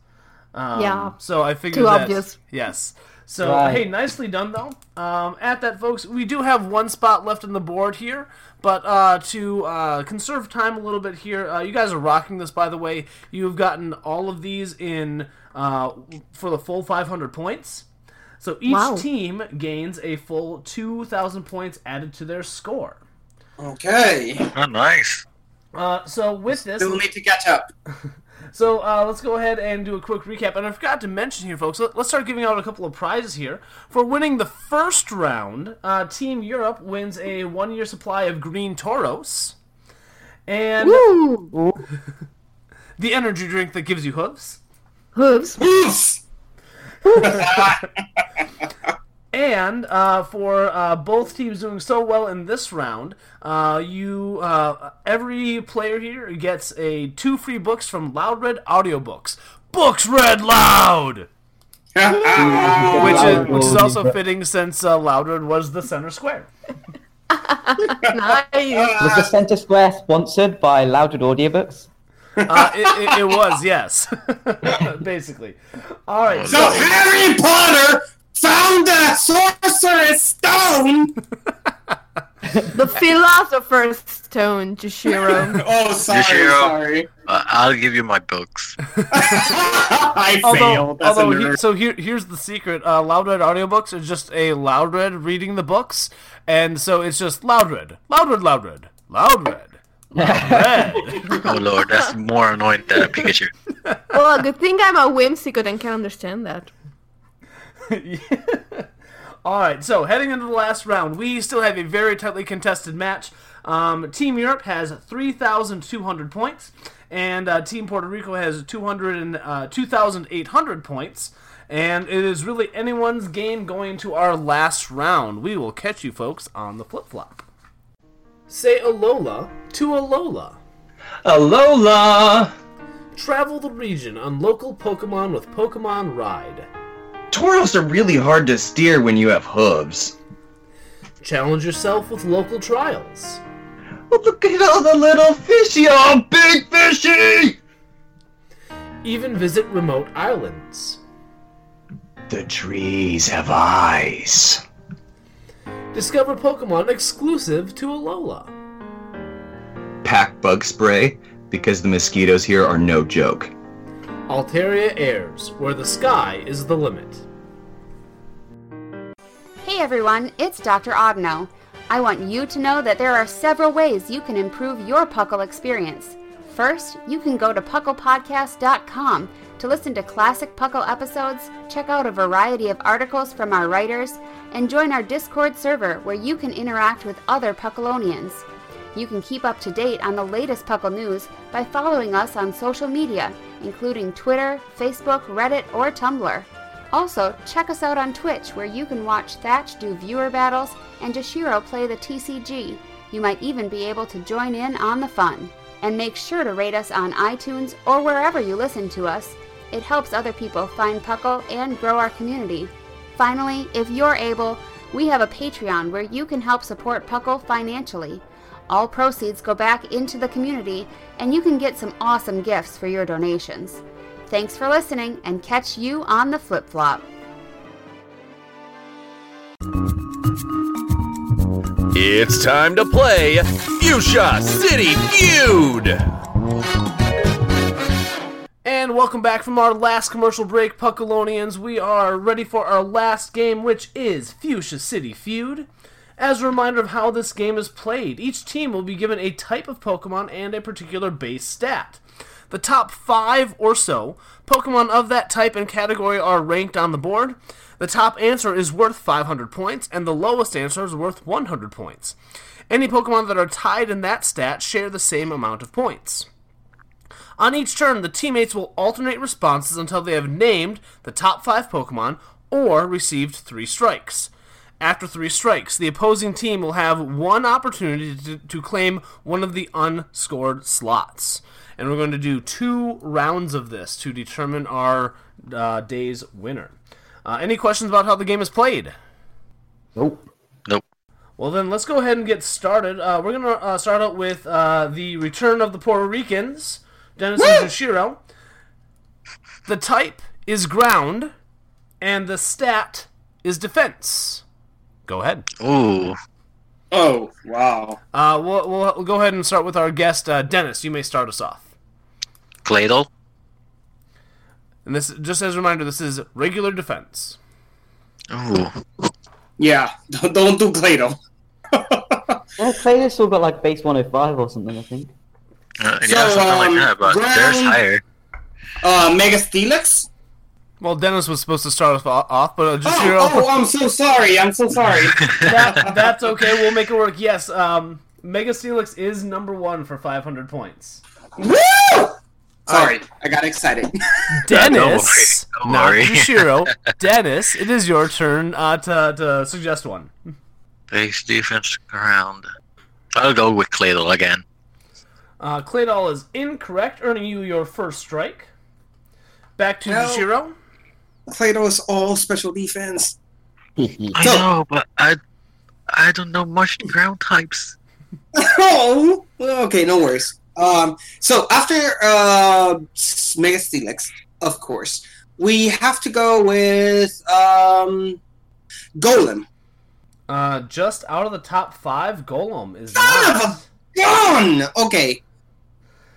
Um, Yeah. So I figured Too that, obvious. Yes. So Right. hey, nicely done though. Um, at that, folks, we do have one spot left on the board here, but uh, to uh, conserve time a little bit here, uh, you guys are rocking this. By the way, you've gotten all of these in uh, for the full 500 points. So each Wow. team gains a full 2,000 points added to their score. Okay. Oh, nice. Uh, so with this, Still need to catch up. So uh, let's go ahead and do a quick recap. And I forgot to mention here, folks. Let, us start giving out a couple of prizes here for winning the first round. Uh, Team Europe wins a one-year supply of green Tauros, and the energy drink that gives you hooves. Hooves. Hooves. And uh, for uh, both teams doing so well in this round, uh, you uh, every player here gets a two free books from Loud Red Audiobooks. Books read loud, which is which is also fitting since uh, Loudred was the center square. nice. Was the Center Square sponsored by Loudwood Audiobooks? Uh, it, it, it was yes, basically. All right, So Harry Potter found the sorcerer's stone. the philosopher's stone, Jushiro. oh, sorry, Yoshiro, sorry. Uh, I'll give you my books. I although, failed. That's although he, so here, here's the secret: uh, Loud Red audiobooks are just a Loud Red reading the books, and so it's just Loud Red, Loud Red, Loud Red, Loud Red, Loud Red. Oh lord, that's more annoying than a Pikachu. well, good thing I'm a whimsicott and can understand that. All right, so heading into the last round, we still have a very tightly contested match. Um, Team Europe has 3,200 points, and uh, Team Puerto Rico has 200 and, uh, 2,800 points. And it is really anyone's game going to our last round. We will catch you folks on the flip flop. Say Alola to Alola. Alola! Travel the region on local Pokemon with Pokemon Ride. Tauros are really hard to steer when you have hooves. Challenge yourself with local trials. Look at all the little fishy! Oh, big fishy! Even visit remote islands. The trees have eyes. Discover Pokemon exclusive to Alola. Pack bug spray because the mosquitoes here are no joke. Altaria Airs, where the sky is the limit. Hey everyone, it's Dr. Ogno. I want you to know that there are several ways you can improve your Puckle experience. First, you can go to pucklepodcast.com to listen to classic Puckle episodes, check out a variety of articles from our writers, and join our Discord server where you can interact with other Puckalonians. You can keep up to date on the latest Puckle news by following us on social media, including Twitter, Facebook, Reddit, or Tumblr. Also, check us out on Twitch where you can watch Thatch do viewer battles and Jushiro play the TCG. You might even be able to join in on the fun. And make sure to rate us on iTunes or wherever you listen to us. It helps other people find Puckle and grow our community. Finally, if you're able, we have a Patreon where you can help support Puckle financially. All proceeds go back into the community, and you can get some awesome gifts for your donations. Thanks for listening, and catch you on the flip flop. It's time to play Fuchsia City Feud! And welcome back from our last commercial break, Puckalonians. We are ready for our last game, which is Fuchsia City Feud. As a reminder of how this game is played, each team will be given a type of Pokemon and a particular base stat. The top five or so Pokemon of that type and category are ranked on the board. The top answer is worth 500 points, and the lowest answer is worth 100 points. Any Pokemon that are tied in that stat share the same amount of points. On each turn, the teammates will alternate responses until they have named the top five Pokemon or received three strikes. After three strikes, the opposing team will have one opportunity to, to claim one of the unscored slots. And we're going to do two rounds of this to determine our uh, day's winner. Uh, any questions about how the game is played? Nope. Nope. Well, then let's go ahead and get started. Uh, we're going to uh, start out with uh, the return of the Puerto Ricans, Dennis and Jushiro. The type is ground, and the stat is defense. Go ahead. Ooh. Oh, wow. Uh, we'll, we'll, we'll go ahead and start with our guest, uh, Dennis. You may start us off. Claydol. And this, just as a reminder, this is regular defense. Ooh. Yeah, don't, don't do Claydol. Well, Claydol's still got like base 105 or something, I think. Uh, yeah, So, something um, like that, but ground- there's higher. Uh, Mega Steelix? Well, Dennis was supposed to start us off, but uh, Oh, Jushiro. oh, I'm so sorry. I'm so sorry. that, that's okay. We'll make it work. Yes, um, Mega Steelix is number one for 500 points. Woo! Sorry, I got excited. Dennis, Don't not worry. Jushiro. Dennis, it is your turn uh, to, to suggest one. Base defense ground. I'll go with Claydol again. Uh, Claydol is incorrect, earning you your first strike. Back to No. Jushiro. Claydol is all special defense. I So- know, but I I don't know much ground types. oh, okay, no worries. Um, so after uh, Mega Steelix, of course, we have to go with um, Golem. Uh, just out of the top five, Golem is Son of a gun! Okay.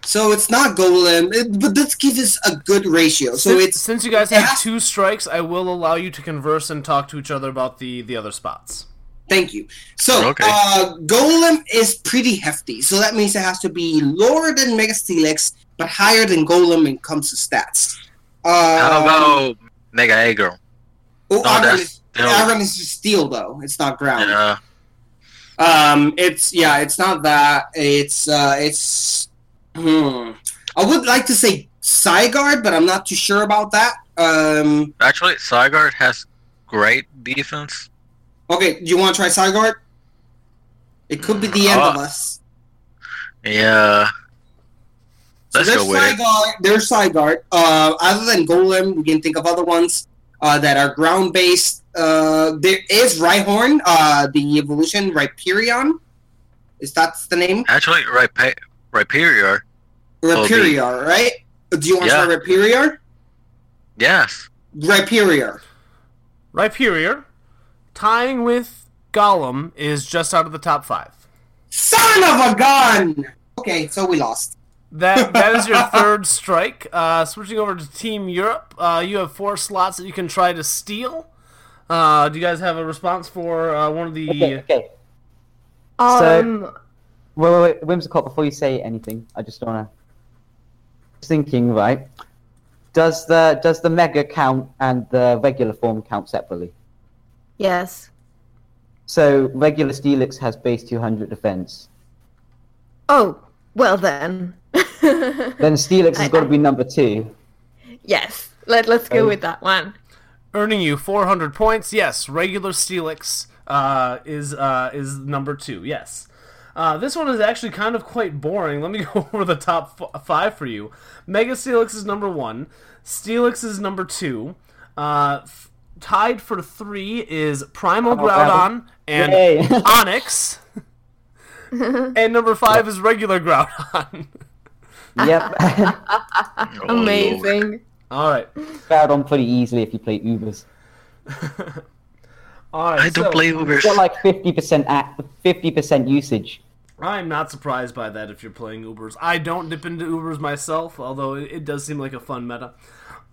So it's not Golem, it, but let's give us a good ratio. So since, it's since you guys have has- two strikes, I will allow you to converse and talk to each other about the the other spots. Thank you. So, Okay. uh, Golem is pretty hefty, so that means it has to be lower than Mega Steelix, but higher than Golem when it comes to stats. Uh, How about Mega Aggron? oh, No, Aggron that's is, still- is steel, though. It's not ground. Yeah. Um, it's yeah, it's not that. It's uh, it's. Hmm. I would like to say Zygarde, but I'm not too sure about that. Um, Actually, Zygarde has great defense. okay, do you want to try Zygarde? It could be the end of Uh, us. Yeah. So Let's there's go with it. There's Zygarde. Uh, other than Golem, we can think of other ones uh, that are ground based. Uh, there is Rhyhorn, uh, the evolution Rhyperion. Is that the name? Actually, Rhype- Rhyperior. will Rhyperior, right? Do you want Yeah. to try Rhyperior? Yes. Rhyperior. Rhyperior, tying with Golem, is just out of the top five. Son of a gun! Okay, so we lost. That that is your third strike. Uh, switching over to Team Europe, uh, you have four slots that you can try to steal. Uh, do you guys have a response for uh, one of the? Okay, okay. Um, Wait, wait, wait, Whimsicott, before you say anything, I just wanna. Just thinking, right? Does the does the mega count and the regular form count separately? yes. So regular Steelix has base 200 defense. Oh, well then. Then Steelix has got to be number two. yes. Let Let's go Oh. with that one. earning you 400 points. Yes, regular Steelix uh, is uh, is number two. Yes. Uh, this one is actually kind of quite boring. Let me go over the top f- five for you. Mega Steelix is number one. Steelix is number two. Uh, f- tied for three is Primal Primal Groudon Groudon. and Yay. Onix. and number five is regular Groudon. Yep. Amazing. All right. Found on pretty easily if you play Ubers. All right. I don't so- play Ubers. It's got like 50% act, 50% usage. I'm not surprised by that if you're playing Ubers. I don't dip into Ubers myself, although it, it does seem like a fun meta.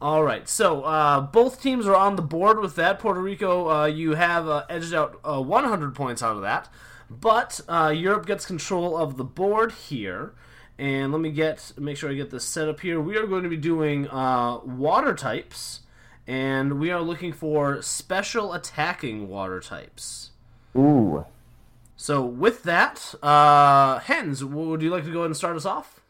All right, so uh, both teams are on the board with that. Puerto Rico, uh, you have uh, edged out uh, 100 points out of that, but uh, Europe gets control of the board here. And let me get make sure I get this set up here. We are going to be doing uh, water types, and we are looking for special attacking water types. Ooh. So with that, uh, Hens, would you like to go ahead and start us off?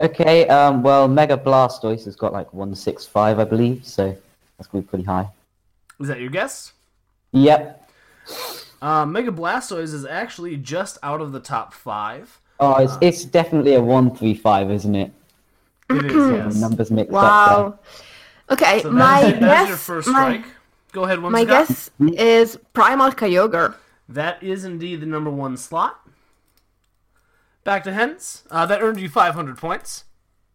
Okay, um, well, Mega Blastoise has got like 165, I believe, so that's going to be pretty high. Is that your guess? Yep. Uh, Mega Blastoise is actually just out of the top five. Oh, it's, it's definitely a 135, isn't it? It is, yes. Numbers mixed up Wow. Okay, So my that's, that's guess. your first my- strike. Go ahead, My Whimsicott. guess is Primal Kyogre. That is indeed the number one slot. Back to Hens. Uh, that earned you 500 points.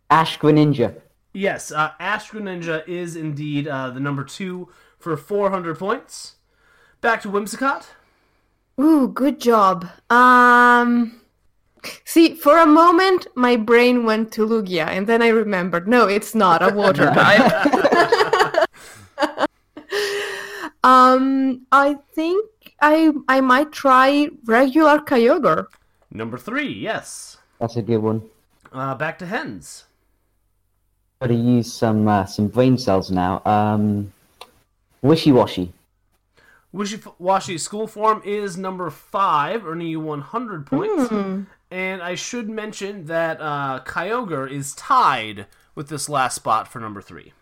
there. Ash Greninja. Yes, uh, Ash Greninja is indeed uh, the number two for 400 points. Back to Whimsicott. Ooh, good job. Um, see, for a moment, my brain went to Lugia, and then I remembered, no, it's not a water type. um, I think I I might try regular Kyogre. Number three, yes. That's a good one. Uh, back to Hens. Got to use some uh, some brain cells now. Um, Wishiwashi. Wishy Washy School Form is number five, earning you 100 points. Hmm. And I should mention that uh, Kyogre is tied with this last spot for number three.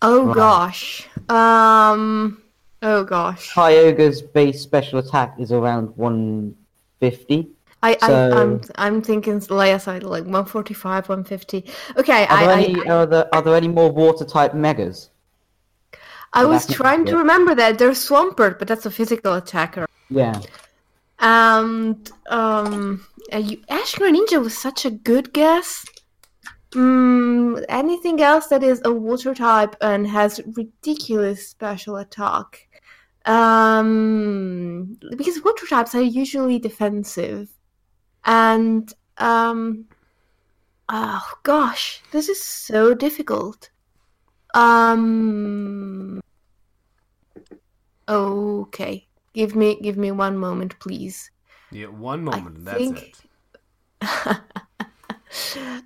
Oh Right. gosh. Um. Oh gosh. Kyogre's base special attack is around 150. I, I So- I'm I'm thinking Leia side like 145, 150. Okay, Are there, I, any, I, are, there, are there any more water type megas? I Well, was trying to remember that there's Swampert, but that's a physical attacker. Yeah. And um, Ash Greninja was such a good guess. Mm, anything else that is a water type and has ridiculous special attack? Um, because water types are usually defensive, and um, oh gosh, this is so difficult. Um, okay, give me give me one moment, please. Yeah, one moment, and that's think- it.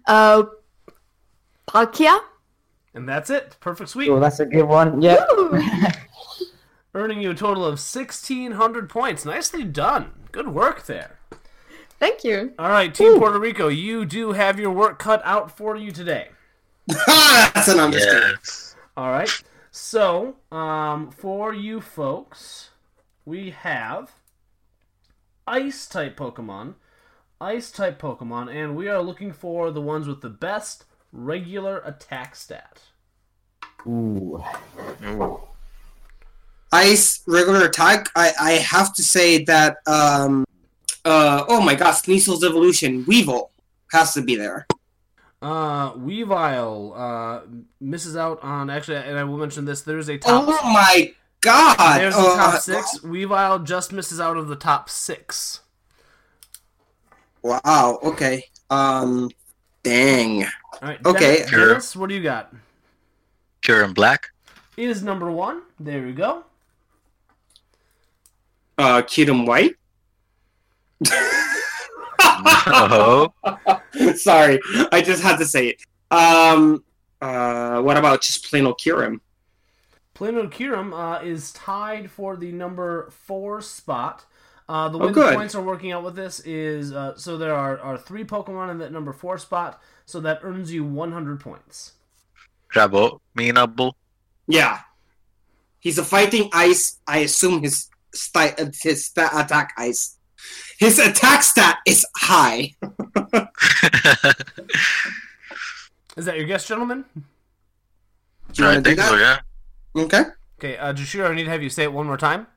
Uh, Palkia? And that's it. Perfect sweep. Oh, that's a good one. Yeah. Earning you a total of 1,600 points. Nicely done. Good work there. Thank you. All right, Team Puerto Rico, you do have your work cut out for you today. That's an understatement. All right. So, um, for you folks, we have ice type Pokemon, ice type Pokemon, and we are looking for the ones with the best regular attack stat. Ooh. Ice regular attack. I, I have to say that um uh oh my god, Sneasel's evolution, Weavile has to be there. Uh, Weavile uh, misses out on actually, and I will mention this. There's a top. Oh my god! There's the Uh, top six. Weavile just misses out of the top six. Wow. Okay. Um. Dang. All right. Okay. Dennis, Dennis, what do you got? Kyurem black. Is number one. There we go. Uh, Kyurem White. Oh. Sorry, I just had to say it. Um. Uh. What about just plain old Kyurem? Plano Kyurem uh, is tied for the number four spot. Uh, the Oh, way the points are working out with this is uh, so there are, are three Pokemon in that number four spot, so that earns you 100 points. Rabo. Minable. Yeah. He's a fighting ice. I assume his sti- uh, his stat attack ice. His attack stat is high. Is that your guess, gentlemen? Do you I wanna do think so, yeah. Okay. Okay, uh, Jushiro, I need to have you say it one more time.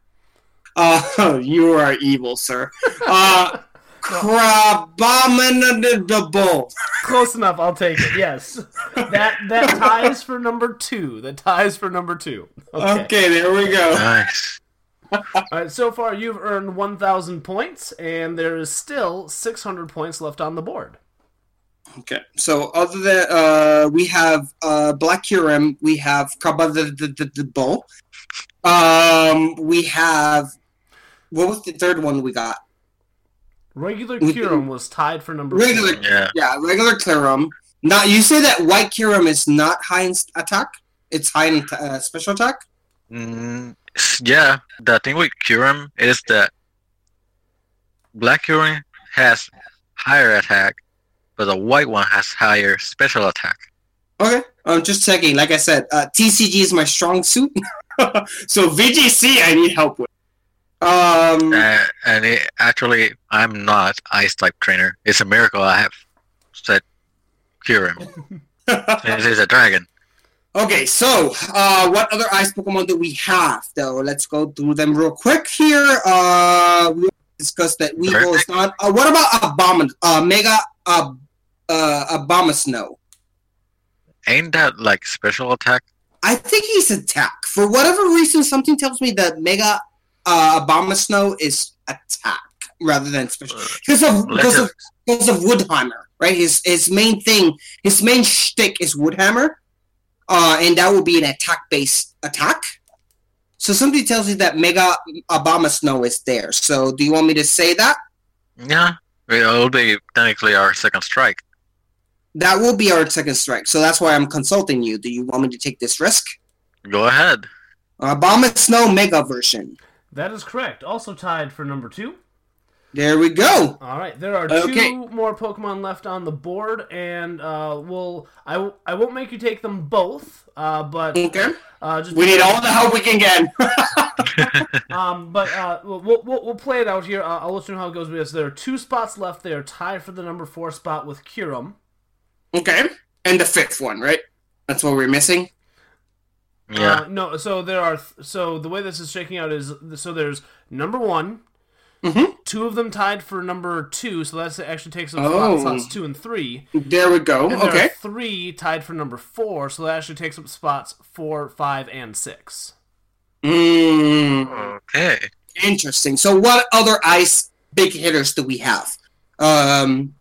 Uh, you are evil, sir. Uh, Crabominable. Close enough. I'll take it. Yes, that that ties for number two. That ties for number two. Okay. there we go. Nice. All right. So far, you've earned 1,000 points, and there is still 600 points left on the board. Okay. So other than uh, we have uh, Black Kyurem, we have Crabominable. Um, we have what was the third one we got? Regular We- Kyurem was tied for number Regular, four. yeah, regular Kyurem. Now you say that White Kyurem is not high in attack; it's high in uh, special attack. Mm, yeah, the thing with Kyurem is that Black Kyurem has higher attack, but the white one has higher special attack. Okay, I'm just checking. Like I said, uh, TCG is my strong suit, so VGC I need help with. Um, Uh, and it, actually, I'm not ice type trainer. It's a miracle I have said Kyurem. He's a dragon. Okay, so uh, what other ice Pokemon do we have, though? Let's go through them real quick here. Uh, we discussed that Weavile is not. Uh, what about Obama, uh, Mega uh, uh, Abomasnow? Ain't that like special attack? I think he's attack. For whatever reason, something tells me that Mega uh, Snow is attack rather than special because of because of because of Woodhammer, right? His his main thing, his main shtick is Woodhammer, uh, and that will be an attack based attack. So something tells me that Mega Abomasnow is there. So do you want me to say that? Yeah, it will be technically our second strike. That will be our second strike. So that's why I'm consulting you. Do you want me to take this risk? Go ahead. Abomasnow Mega version. That is correct. Also tied for number two. There we go. All right, there are Okay. two more Pokemon left on the board, and uh, we'll I, I won't make you take them both, uh, but Okay. uh, just We need all the help we can get. um, but uh, we'll, we'll we'll play it out here. Uh, I'll let you know how it goes because there are two spots left. They are tied for the number four spot with Kyurem. Okay. And the fifth one, right? That's what we're missing. Uh, no, so there are. Th- so the way this is shaking out is so there's number one. Mm-hmm. Two of them tied for number two, so that actually takes up Oh. spots two and three. There we go. And there Okay. are three tied for number four, so that actually takes up spots four, five, and six. Mm, okay. Interesting. So, what other ice big hitters do we have? Um,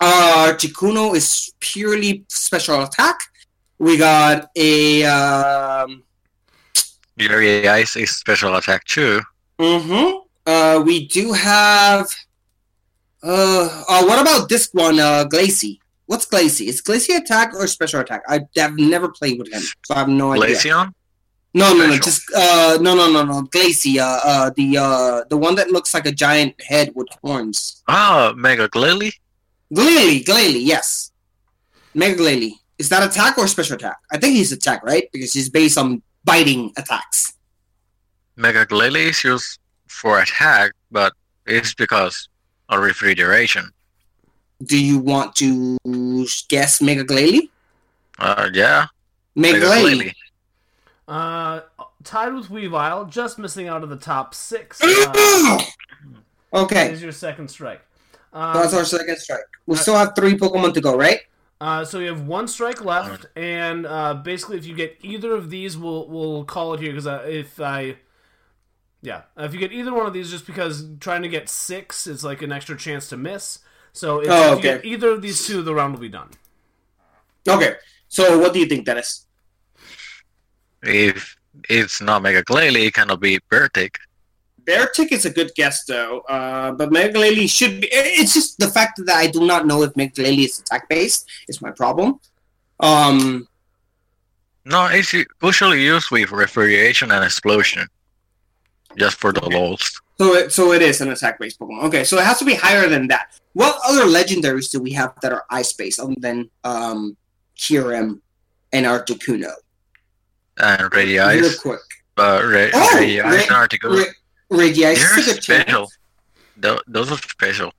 uh, Chikuno is purely special attack. We got a. Um, Yuri Ice is special attack too. mm-hmm. Uh, we do have. Uh, uh, what about this one, uh, Glacy? What's Glacy? Is Glacy attack or special attack? I have never played with him, so I have no idea. Glaceon? No, no, no, just uh, no, no, no, no, Glacy. Uh, uh, the uh, the one that looks like a giant head with horns. Oh, Mega Glalie? Glalie, Glalie, yes. Mega Glalie. Is that attack or special attack? I think he's attack, right? Because he's based on biting attacks. Mega Glalie is used for attack, but it's because of refrigeration. Do you want to guess Mega Glalie? Uh, yeah. Mega Glalie. Uh, tied with Weavile, just missing out of the top six. Uh, Okay. Is your second strike. Um, That's our second strike. We still have three Pokemon to go, right? Uh, so you have one strike left, and uh, basically, if you get either of these, we'll we'll call it here because if I, yeah, if you get either one of these, just because trying to get six is like an extra chance to miss. So if, Oh, if you get either of these two, the round will be done. Okay. So what do you think, Dennis? If it's not Mega Glalie, it cannot be Beartic. Beartic is a good guess, though. Uh, but Mega Glalie should be. It's just the fact that I do not know if Mega Glalie is attack based is my problem. Um, No, it's usually used with refrigeration and explosion. Just for the lols. so it, so it is an attack based Pokemon. Okay, so it has to be higher than that. What other legendaries do we have that are ice based other than um, Kyurem and Articuno? And Ready Real quick. Re- Oh, Regice Re- and Articuno. Re- Regice They're is a good special. Tho- Those are special.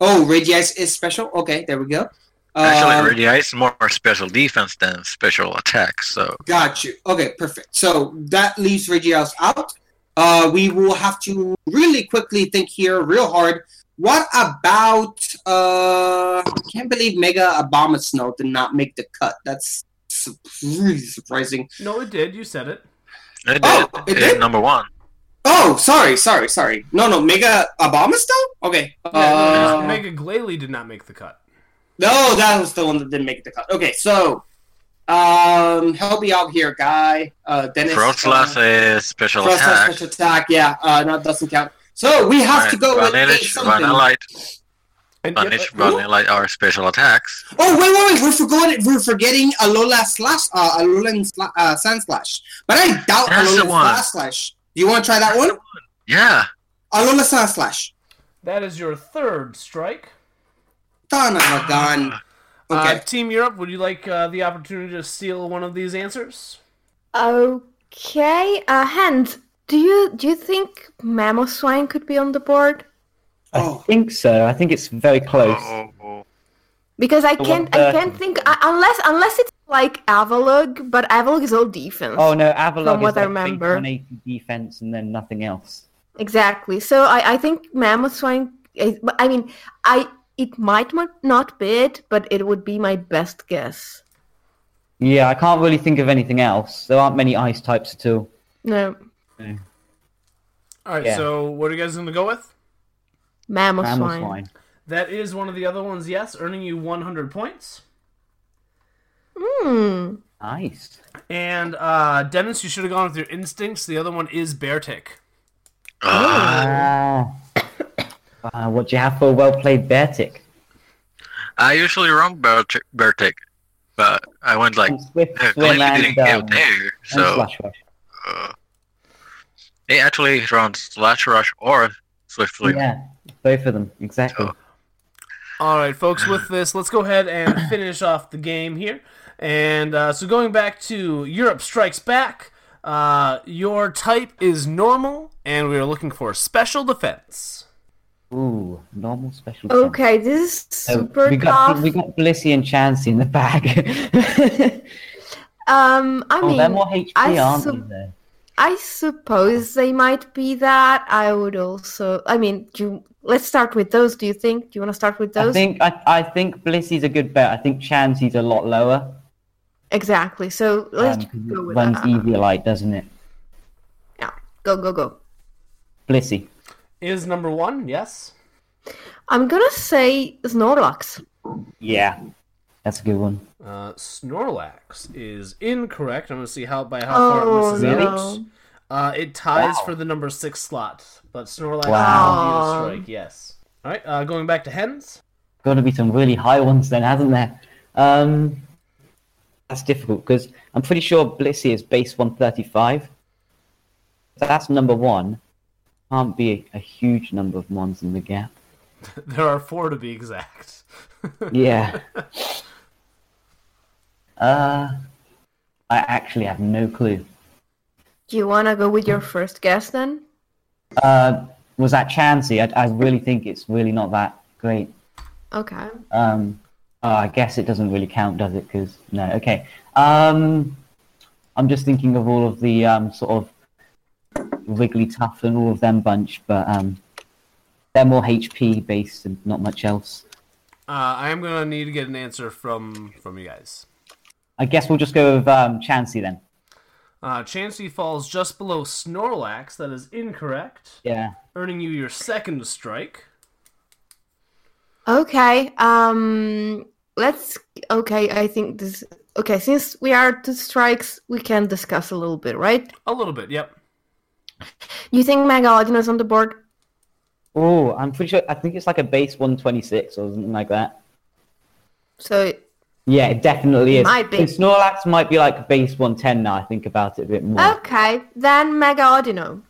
Oh, Regice is special. Okay, there we go. Actually, Um, Regice is more special defense than special attack. So Got you. Okay, perfect. So that leaves Regios out. Uh, we will have to really quickly think here, real hard. What about? Uh, I can't believe Mega Abomasnow did not make the cut. That's su- really surprising. No, it did. You said it. it Oh, did. it It's did? number one. Oh, sorry, sorry, sorry. No, no, Mega Abomasnow. Okay. Yeah, no, Uh, Mega Glalie did not make the cut. No, that was the one that didn't make the cut. Okay, so um, help me out here, guy. Uh, Dennis. Froslass uh, is special Froslass attack. special attack. Yeah, uh, that doesn't count. So we have to go with a Vanillish, something. Vanillite, And Vanish, uh, who? Vanillite are special attacks. Oh wait, wait, wait! We're forgetting. We're forgetting Alola slash uh, Alolan sla- uh, Sandslash. But I doubt That's the Alolan one. Slash Slash. Do you want to try that one? Yeah. Alola Sandslash. That is your third strike. Son of a gun. Uh, Team Europe, would you like uh, the opportunity to steal one of these answers? Okay, uh, Hans, do you do you think Mamoswine could be on the board? I think so. I think it's very close. Because I can't, I can't think uh, unless unless it's like Avalugg, but Avalugg is all defense. Oh no, Avalugg From is what I like remember. 180 defense and then nothing else. Exactly. So I, I think Mamoswine. I, I mean, I it might not be it, but it would be my best guess. Yeah, I can't really think of anything else. There aren't many ice types at all. No, All right, Yeah. so what are you guys going to go with? mammoth, Mamoswine. swine. That is one of the other ones, yes, earning you 100 points. Hmm. Nice. And uh, Dennis, you should have gone with your instincts. The other one is Beartic. Ah. Wow, what do you have for a well played Beartic? I usually run bear tick, but I went like Swift uh, swim and, didn't go um, there, so uh, he actually runs Slush Rush or Swift Swim. Yeah, both of them exactly. All right, folks, with this, let's go ahead and finish off the game here. And uh, so going back to Europe Strikes Back, uh, your type is normal, and we are looking for special defense. Ooh, normal special. defense. Okay, this is So super we got tough. we got Blissey and Chansey in the bag. Um, I oh, mean, they're more HP, I aren't sup- they? I suppose they might be that. I would also. I mean, do you, let's start with those. Do you think? Do you want to start with those? I think I, I think Blissey's a good bet. I think Chansey's a lot lower. Exactly. So let's Um, 'cause go it with runs that. Eviolite, doesn't it? Yeah. Go go go. Blissey. Is number one, yes? I'm gonna say Snorlax. Yeah, that's a good one. Uh, Snorlax is incorrect. I'm going to see how by how far Oh, it misses no. out. Uh, it ties Wow. for the number six slot, but Snorlax Wow. will be a strike, yes. All right, uh, going back to Hans. Got to be some really high ones then, hasn't there? Um, that's difficult because I'm pretty sure Blissey is base 135. That's number one. Can't be a, a huge number of ones in the gap. there are four to be exact. Yeah. uh, I actually have no clue. Do you wanna go with your first guess then? Uh, was that Chansey? I, I really think it's really not that great. Okay. Um, oh, I guess it doesn't really count, does it? Because no, okay. Um, I'm just thinking of all of the um, sort of Wigglytuff and all of them bunch, but um, they're more HP based and not much else. Uh, I am going to need to get an answer from from you guys. I guess we'll just go with um, Chansey then. Uh, Chansey falls just below Snorlax. That is incorrect. Yeah. Earning you your second strike. Okay. Um. Let's. Okay. I think this. Okay. Since we are two strikes, we can discuss a little bit, right? A little bit, yep. You think Mega Audino is on the board? Oh, I'm pretty sure. I think it's like a base 126 or something like that. So Yeah, it definitely It is. might be. And Snorlax might be like base 110 now. I think about it a bit more. okay, then Mega Audino.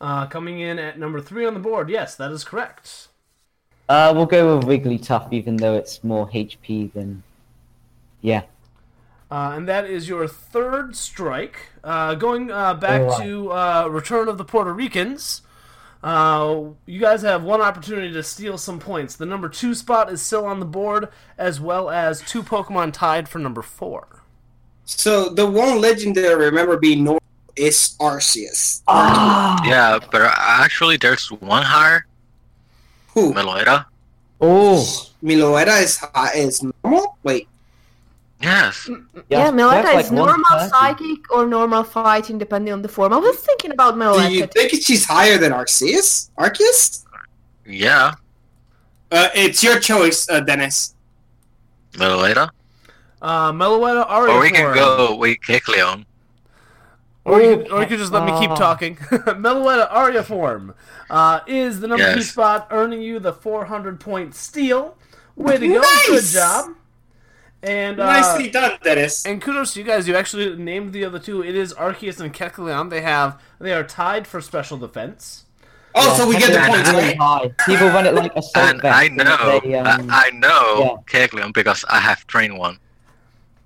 Uh, coming in at number three on the board. Yes, that is correct. Uh, we'll go with Wigglytuff, even though it's more HP than. Yeah. Uh, and that is your third strike. Uh, going uh, back Alright. to uh, Return of the Puerto Ricans, uh, you guys have one opportunity to steal some points. The number two spot is still on the board, as well as two Pokemon tied for number four. So the one legendary I remember being normal is Arceus. Yeah, but actually, there's one higher. Who? Meloetta. Oh. Meloetta is high, is normal. Wait. Yes. Yeah, Meloetta that's is normal 130. psychic or normal fighting, depending on the form. I was thinking about Meloetta. Do you think she's higher than Arceus? Arceus? Yeah. Uh, it's your choice, uh, Dennis. Meloetta. Uh, Meloetta Aria Or we can form. go with Kecleon. Or you, or you could just let me keep Oh. talking. Meloetta Aria form uh, is the number two spot, earning you the 400 point steal. Way to go! Good job. And uh, Nicely done, Dennis. And kudos to you guys. You actually named the other two. It is Arceus and Kecleon. They have they are tied for special defense. Oh, so we get the Kecleon points, really high. People run it like assault And vest. I know, they? Um, I, I know Kecleon because I have trained one.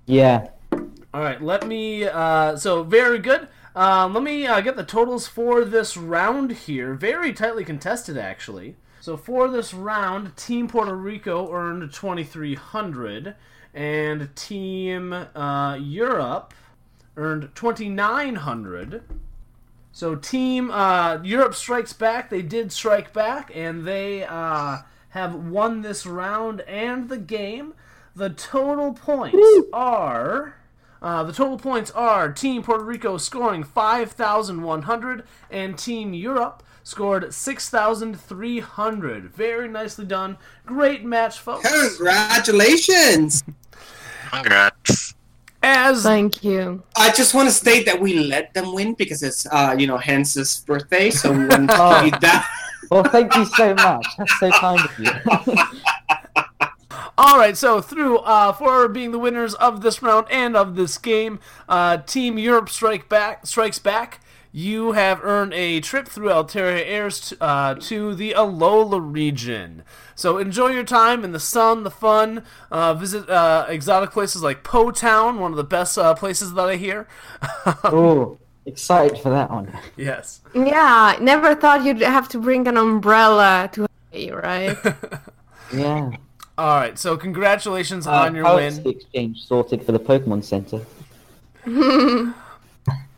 yeah. All right, let me. Uh, so very good. Um, let me uh, get the totals for this round here. Very tightly contested, actually. So for this round, Team Puerto Rico earned twenty three hundred, and Team uh, Europe earned twenty nine hundred. So Team uh, Europe strikes back. They did strike back, and they uh, have won this round and the game. The total points are. Uh, the total points are Team Puerto Rico scoring 5,100 and Team Europe scored 6,300. Very nicely done. Great match, folks. Congratulations! Congrats. As Thank you. I just want to state that we let them win because it's uh you know Hans's birthday, so we wanted to Oh. that. Well, thank you so much. That's so kind of you. All right, so through uh, for being the winners of this round and of this game, uh, Team Europe strike back strikes back. You have earned a trip through Altaria Airs t- uh, to the Alola region. So enjoy your time in the sun, the fun. Uh, visit uh, exotic places like Po Town, one of the best uh, places that I hear. oh, excited for that one. yes. Yeah, never thought you'd have to bring an umbrella to Hawaii, right? Yeah. All right, so congratulations Uh, on your currency win. exchange sorted for the Pokemon Center.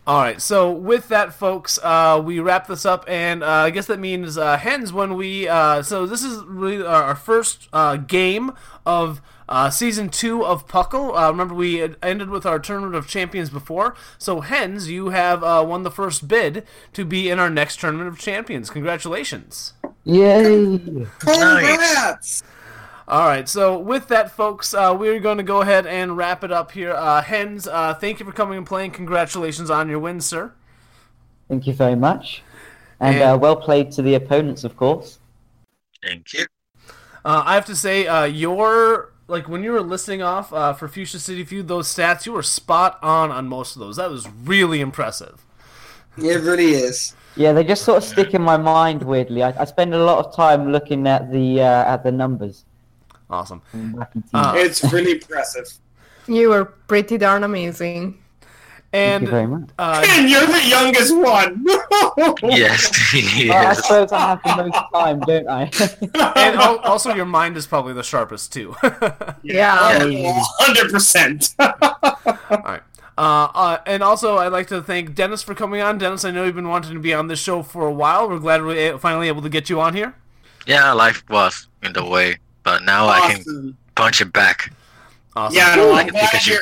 All right, so with that, folks, uh, we wrap this up, and uh, I guess that means uh, Hans when we. Uh, so this is really our, our first uh, game of uh, season two of Puckle. Uh, remember, we had ended with our tournament of champions before. So Hans, you have uh, won the first bid to be in our next tournament of champions. Congratulations! Yay! Congrats! All right, so with that, folks, uh, we're going to go ahead and wrap it up here. Uh, Hans, uh, thank you for coming and playing. Congratulations on your win, sir. Thank you very much. And And- uh, well played to the opponents, of course. Thank you. Uh, I have to say, uh, your like when you were listing off uh, for Fuchsia City Feud those stats, you were spot on on most of those. That was really impressive. It really is. Yeah, they just sort of stick in my mind weirdly. I, I spend a lot of time looking at the uh, at the numbers. Awesome. Uh, it's really impressive. you were pretty darn amazing. And you very much. Uh, and you're the youngest one. Yes. Well, I suppose I have the most time, don't I? and al- also, your mind is probably the sharpest too. Yeah. Hundred percent. All right. Uh, uh, and also, I'd like to thank Dennis for coming on. Dennis, I know you've been wanting to be on this show for a while. We're glad we're finally able to get you on here. Yeah, life was in the way, but now I can punch it back. Awesome. Yeah, no, Like I'm a glad you're.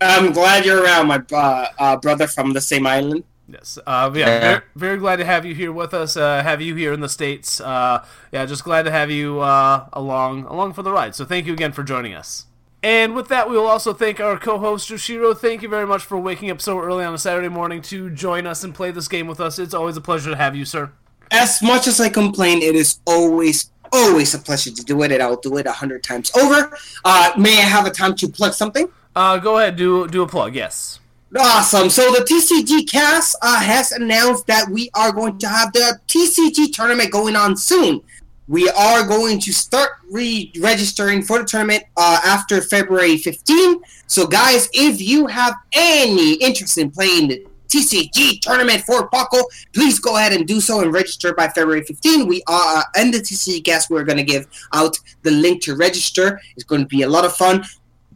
I'm glad you're around, my uh, uh, brother from the same island. Yes. Uh, yeah, Yeah. Very, very glad to have you here with us. Uh, have you here in the states. Uh, yeah, just glad to have you uh, along along for the ride. So thank you again for joining us. And with that, we will also thank our co-host Jushiro. Thank you very much for waking up so early on a Saturday morning to join us and play this game with us. It's always a pleasure to have you, sir. As much as I complain, it is always, always a pleasure to do it, and I'll do it a hundred times over. Uh, may I have a time to plug something? Uh, go ahead, do do a plug. Yes. Awesome. So the TCG cast uh, has announced that we are going to have the TCG tournament going on soon. We are going to start re-registering for the tournament uh, after February 15. So, guys, if you have any interest in playing the TCG tournament for Paco, please go ahead and do so and register by February 15. We are uh, and the TCG cast. We're going to give out the link to register. It's going to be a lot of fun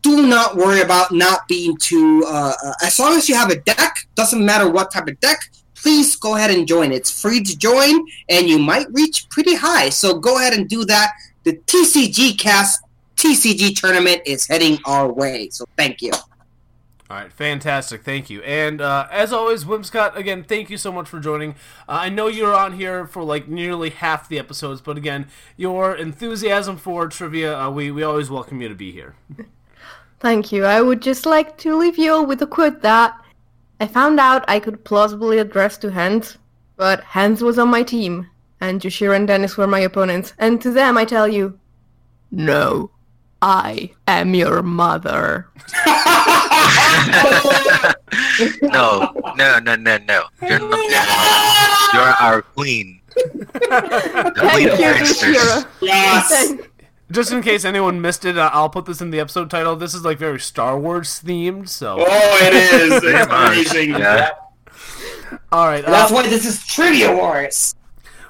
do not worry about not being too. Uh, uh, as long as you have a deck, doesn't matter what type of deck. Please go ahead and join. It's free to join, and you might reach pretty high. So go ahead and do that. The TCG Cast TCG tournament is heading our way. So thank you. All right, fantastic. Thank you. And uh, as always, Whimsicott, again, thank you so much for joining. Uh, I know you're on here for like nearly half the episodes, but again, your enthusiasm for trivia, uh, we, we always welcome you to be here. Thank you. I would just like to leave you all with a quote that I found out I could plausibly address to Hans, but Hans was on my team, and Jushir and Dennis were my opponents, and to them I tell you, no, I am your mother. no, no, no, no, no. You're not. You're our queen. Thank you, Luciera. Yes. Just in case anyone missed it, uh, I'll put this in the episode title. This is like very Star Wars themed, so. Oh, it is. It's amazing. Yeah. All right. That's uh, why this is Trivia Wars.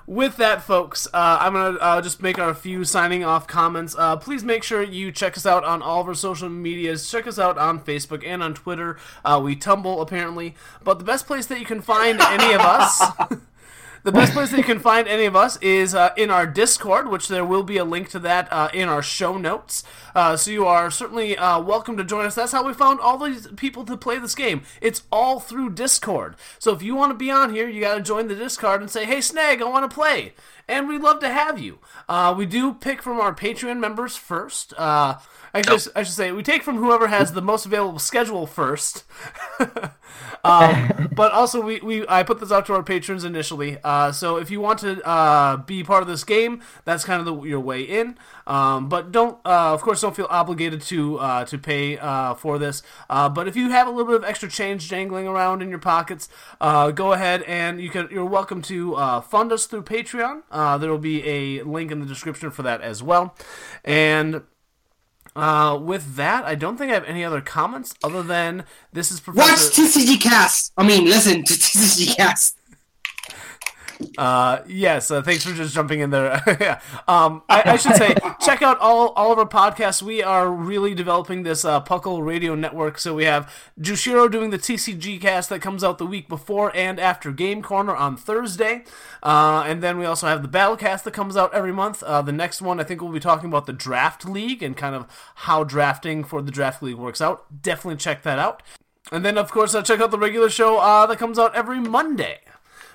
With that, folks, uh, I'm gonna uh, just make our few signing off comments. Uh, please make sure you check us out on all of our social medias. Check us out on Facebook and on Twitter. Uh, we tumble apparently, but the best place that you can find any of us. The best place that you can find any of us is uh, in our Discord, which there will be a link to that uh, in our show notes. Uh, so you are certainly uh, welcome to join us. That's how we found all these people to play this game. It's all through Discord. So if you want to be on here, you got to join the Discord and say, "Hey, Snag, I want to play," and we'd love to have you. Uh, we do pick from our Patreon members first. I guess I should say we take from whoever has the most available schedule first. um, but also we, we I put this out to our patrons initially. Uh, so if you want to uh, be part of this game, that's kind of the, your way in. Um, but don't, uh, of course, don't feel obligated to uh, to pay uh, for this. Uh, but if you have a little bit of extra change jangling around in your pockets, uh, go ahead and you can. You're welcome to uh, fund us through Patreon. Uh, there will be a link in the description for that as well. And uh, with that, I don't think I have any other comments other than this is Watch TCG Cast. I mean, listen to TCG Cast. Uh, yes, uh, thanks for just jumping in there. yeah. Um, I, I should say, check out all, all of our podcasts. We are really developing this uh, Puckle radio network. So we have Jushiro doing the TCG cast that comes out the week before and after Game Corner on Thursday. Uh, and then we also have the Battlecast that comes out every month. Uh, the next one, I think we'll be talking about the Draft League and kind of how drafting for the Draft League works out. Definitely check that out. And then, of course, uh, check out the regular show uh, that comes out every Monday.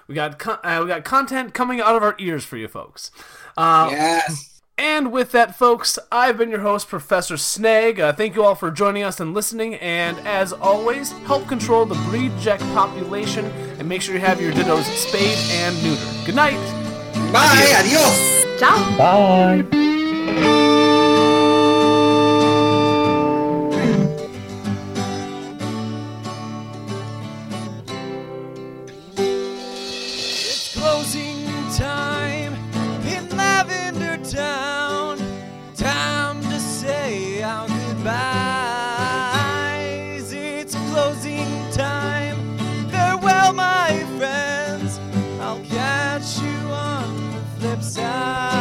We got con- uh, we got content coming out of our ears for you folks. Uh, yes. And with that, folks, I've been your host, Professor Snag. Uh, thank you all for joining us and listening. And as always, help control the breed jack population and make sure you have your dittos spayed and neutered. Good night. Bye. Adios. Ciao. Bye. You on the flip side.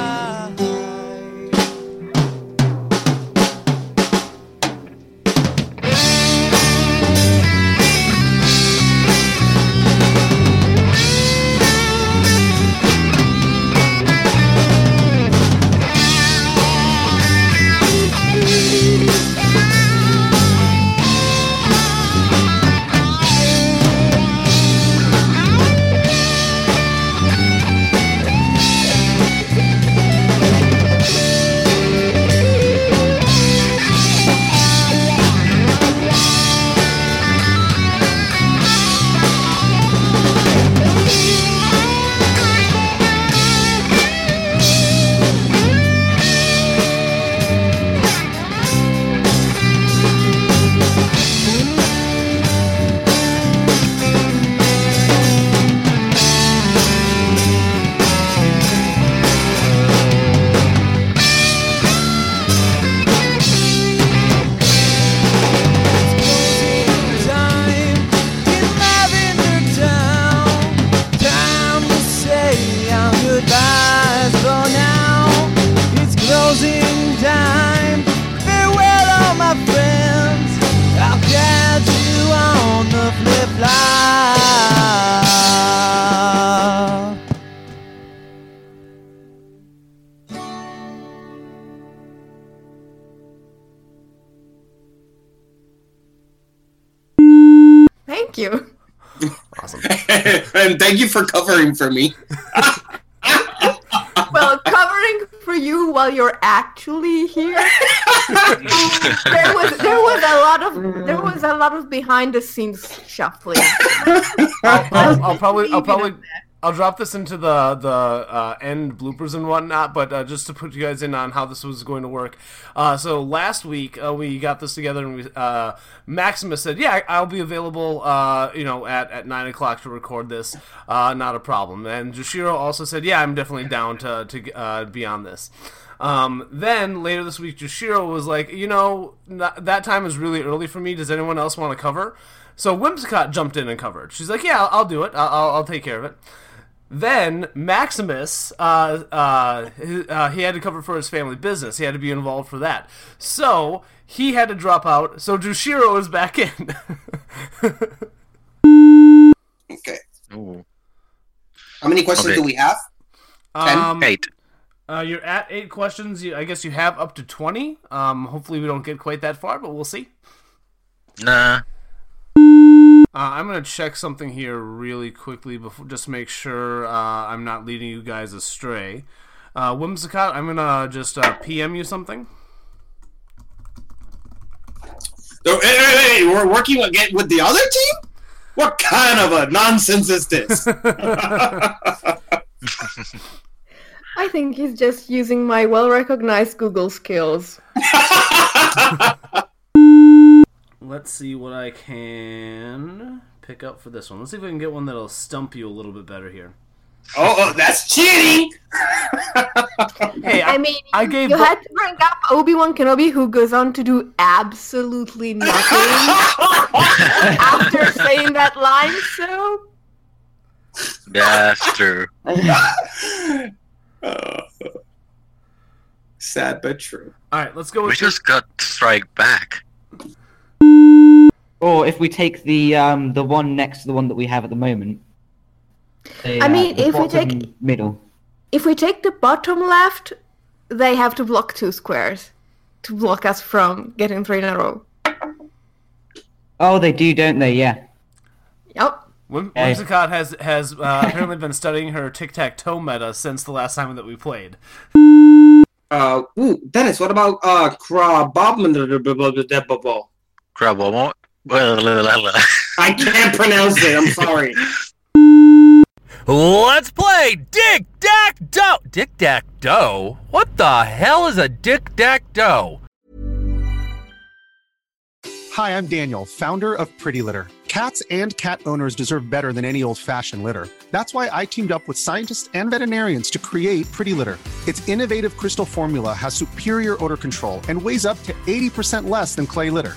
For covering for me. Well, covering for you while you're actually here. there was there was a lot of there was a lot of behind the scenes shuffling. I'll, I'll, I'll probably I'll probably I'll drop this into the the uh, end bloopers and whatnot, but uh, just to put you guys in on how this was going to work. Uh, so last week uh, we got this together, and we uh, Maximus said, "Yeah, I'll be available, uh, you know, at, at nine o'clock to record this. Not a problem." And Jushiro also said, "Yeah, I'm definitely down to to be on this." Um, then later this week, Jushiro was like, "You know, n- that time is really early for me. Does anyone else want to cover?" So Whimsicott jumped in and covered. She's like, "Yeah, I'll, I'll do it. I'll, I'll take care of it." Then Maximus, uh, uh, he, uh, he had to cover for his family business. He had to be involved for that. So he had to drop out. So Jushiro is back in. Okay. Ooh. How many questions Okay. do we have? Um, Eight. Uh, you're at eight questions. You, I guess you have up to twenty. Um, hopefully we don't get quite that far, but we'll see. Nah. Uh, I'm gonna check something here really quickly before, just make sure uh, I'm not leading you guys astray. Uh, Whimsicott, I'm gonna just uh, PM you something. So, hey, hey, hey, we're working again with the other team? What kind of a nonsense is this? I think he's just using my well recognized Google skills. Let's see what I can pick up for this one. Let's see if I can get one that'll stump you a little bit better here. oh, oh, that's cheating! Hey, I mean, I gave you bo- had to bring up Obi Wan Kenobi, who goes on to do absolutely nothing after saying that line. So That's true. Oh. sad but true. All right, let's go We with your- just got strike back. Or if we take the um the one next to the one that we have at the moment. the, I uh, mean, the if we take- middle. if we take the bottom left, they have to block two squares to block us from getting three in a row. Oh, they do, don't they? Yeah. Yep. Whim- Hey. Whimsicott has has uh, apparently been studying her tic tac toe meta since the last time that we played. Uh, ooh, Dennis, what about uh, Crabable? Crab I can't pronounce it. I'm sorry. Let's play Dick Dack Doe. Dick Dack Doe? What the hell is a Dick Dack Doe? Hi, I'm Daniel, founder of Pretty Litter. Cats and cat owners deserve better than any old fashioned litter. That's why I teamed up with scientists and veterinarians to create Pretty Litter. Its innovative crystal formula has superior odor control and weighs up to 80% less than clay litter.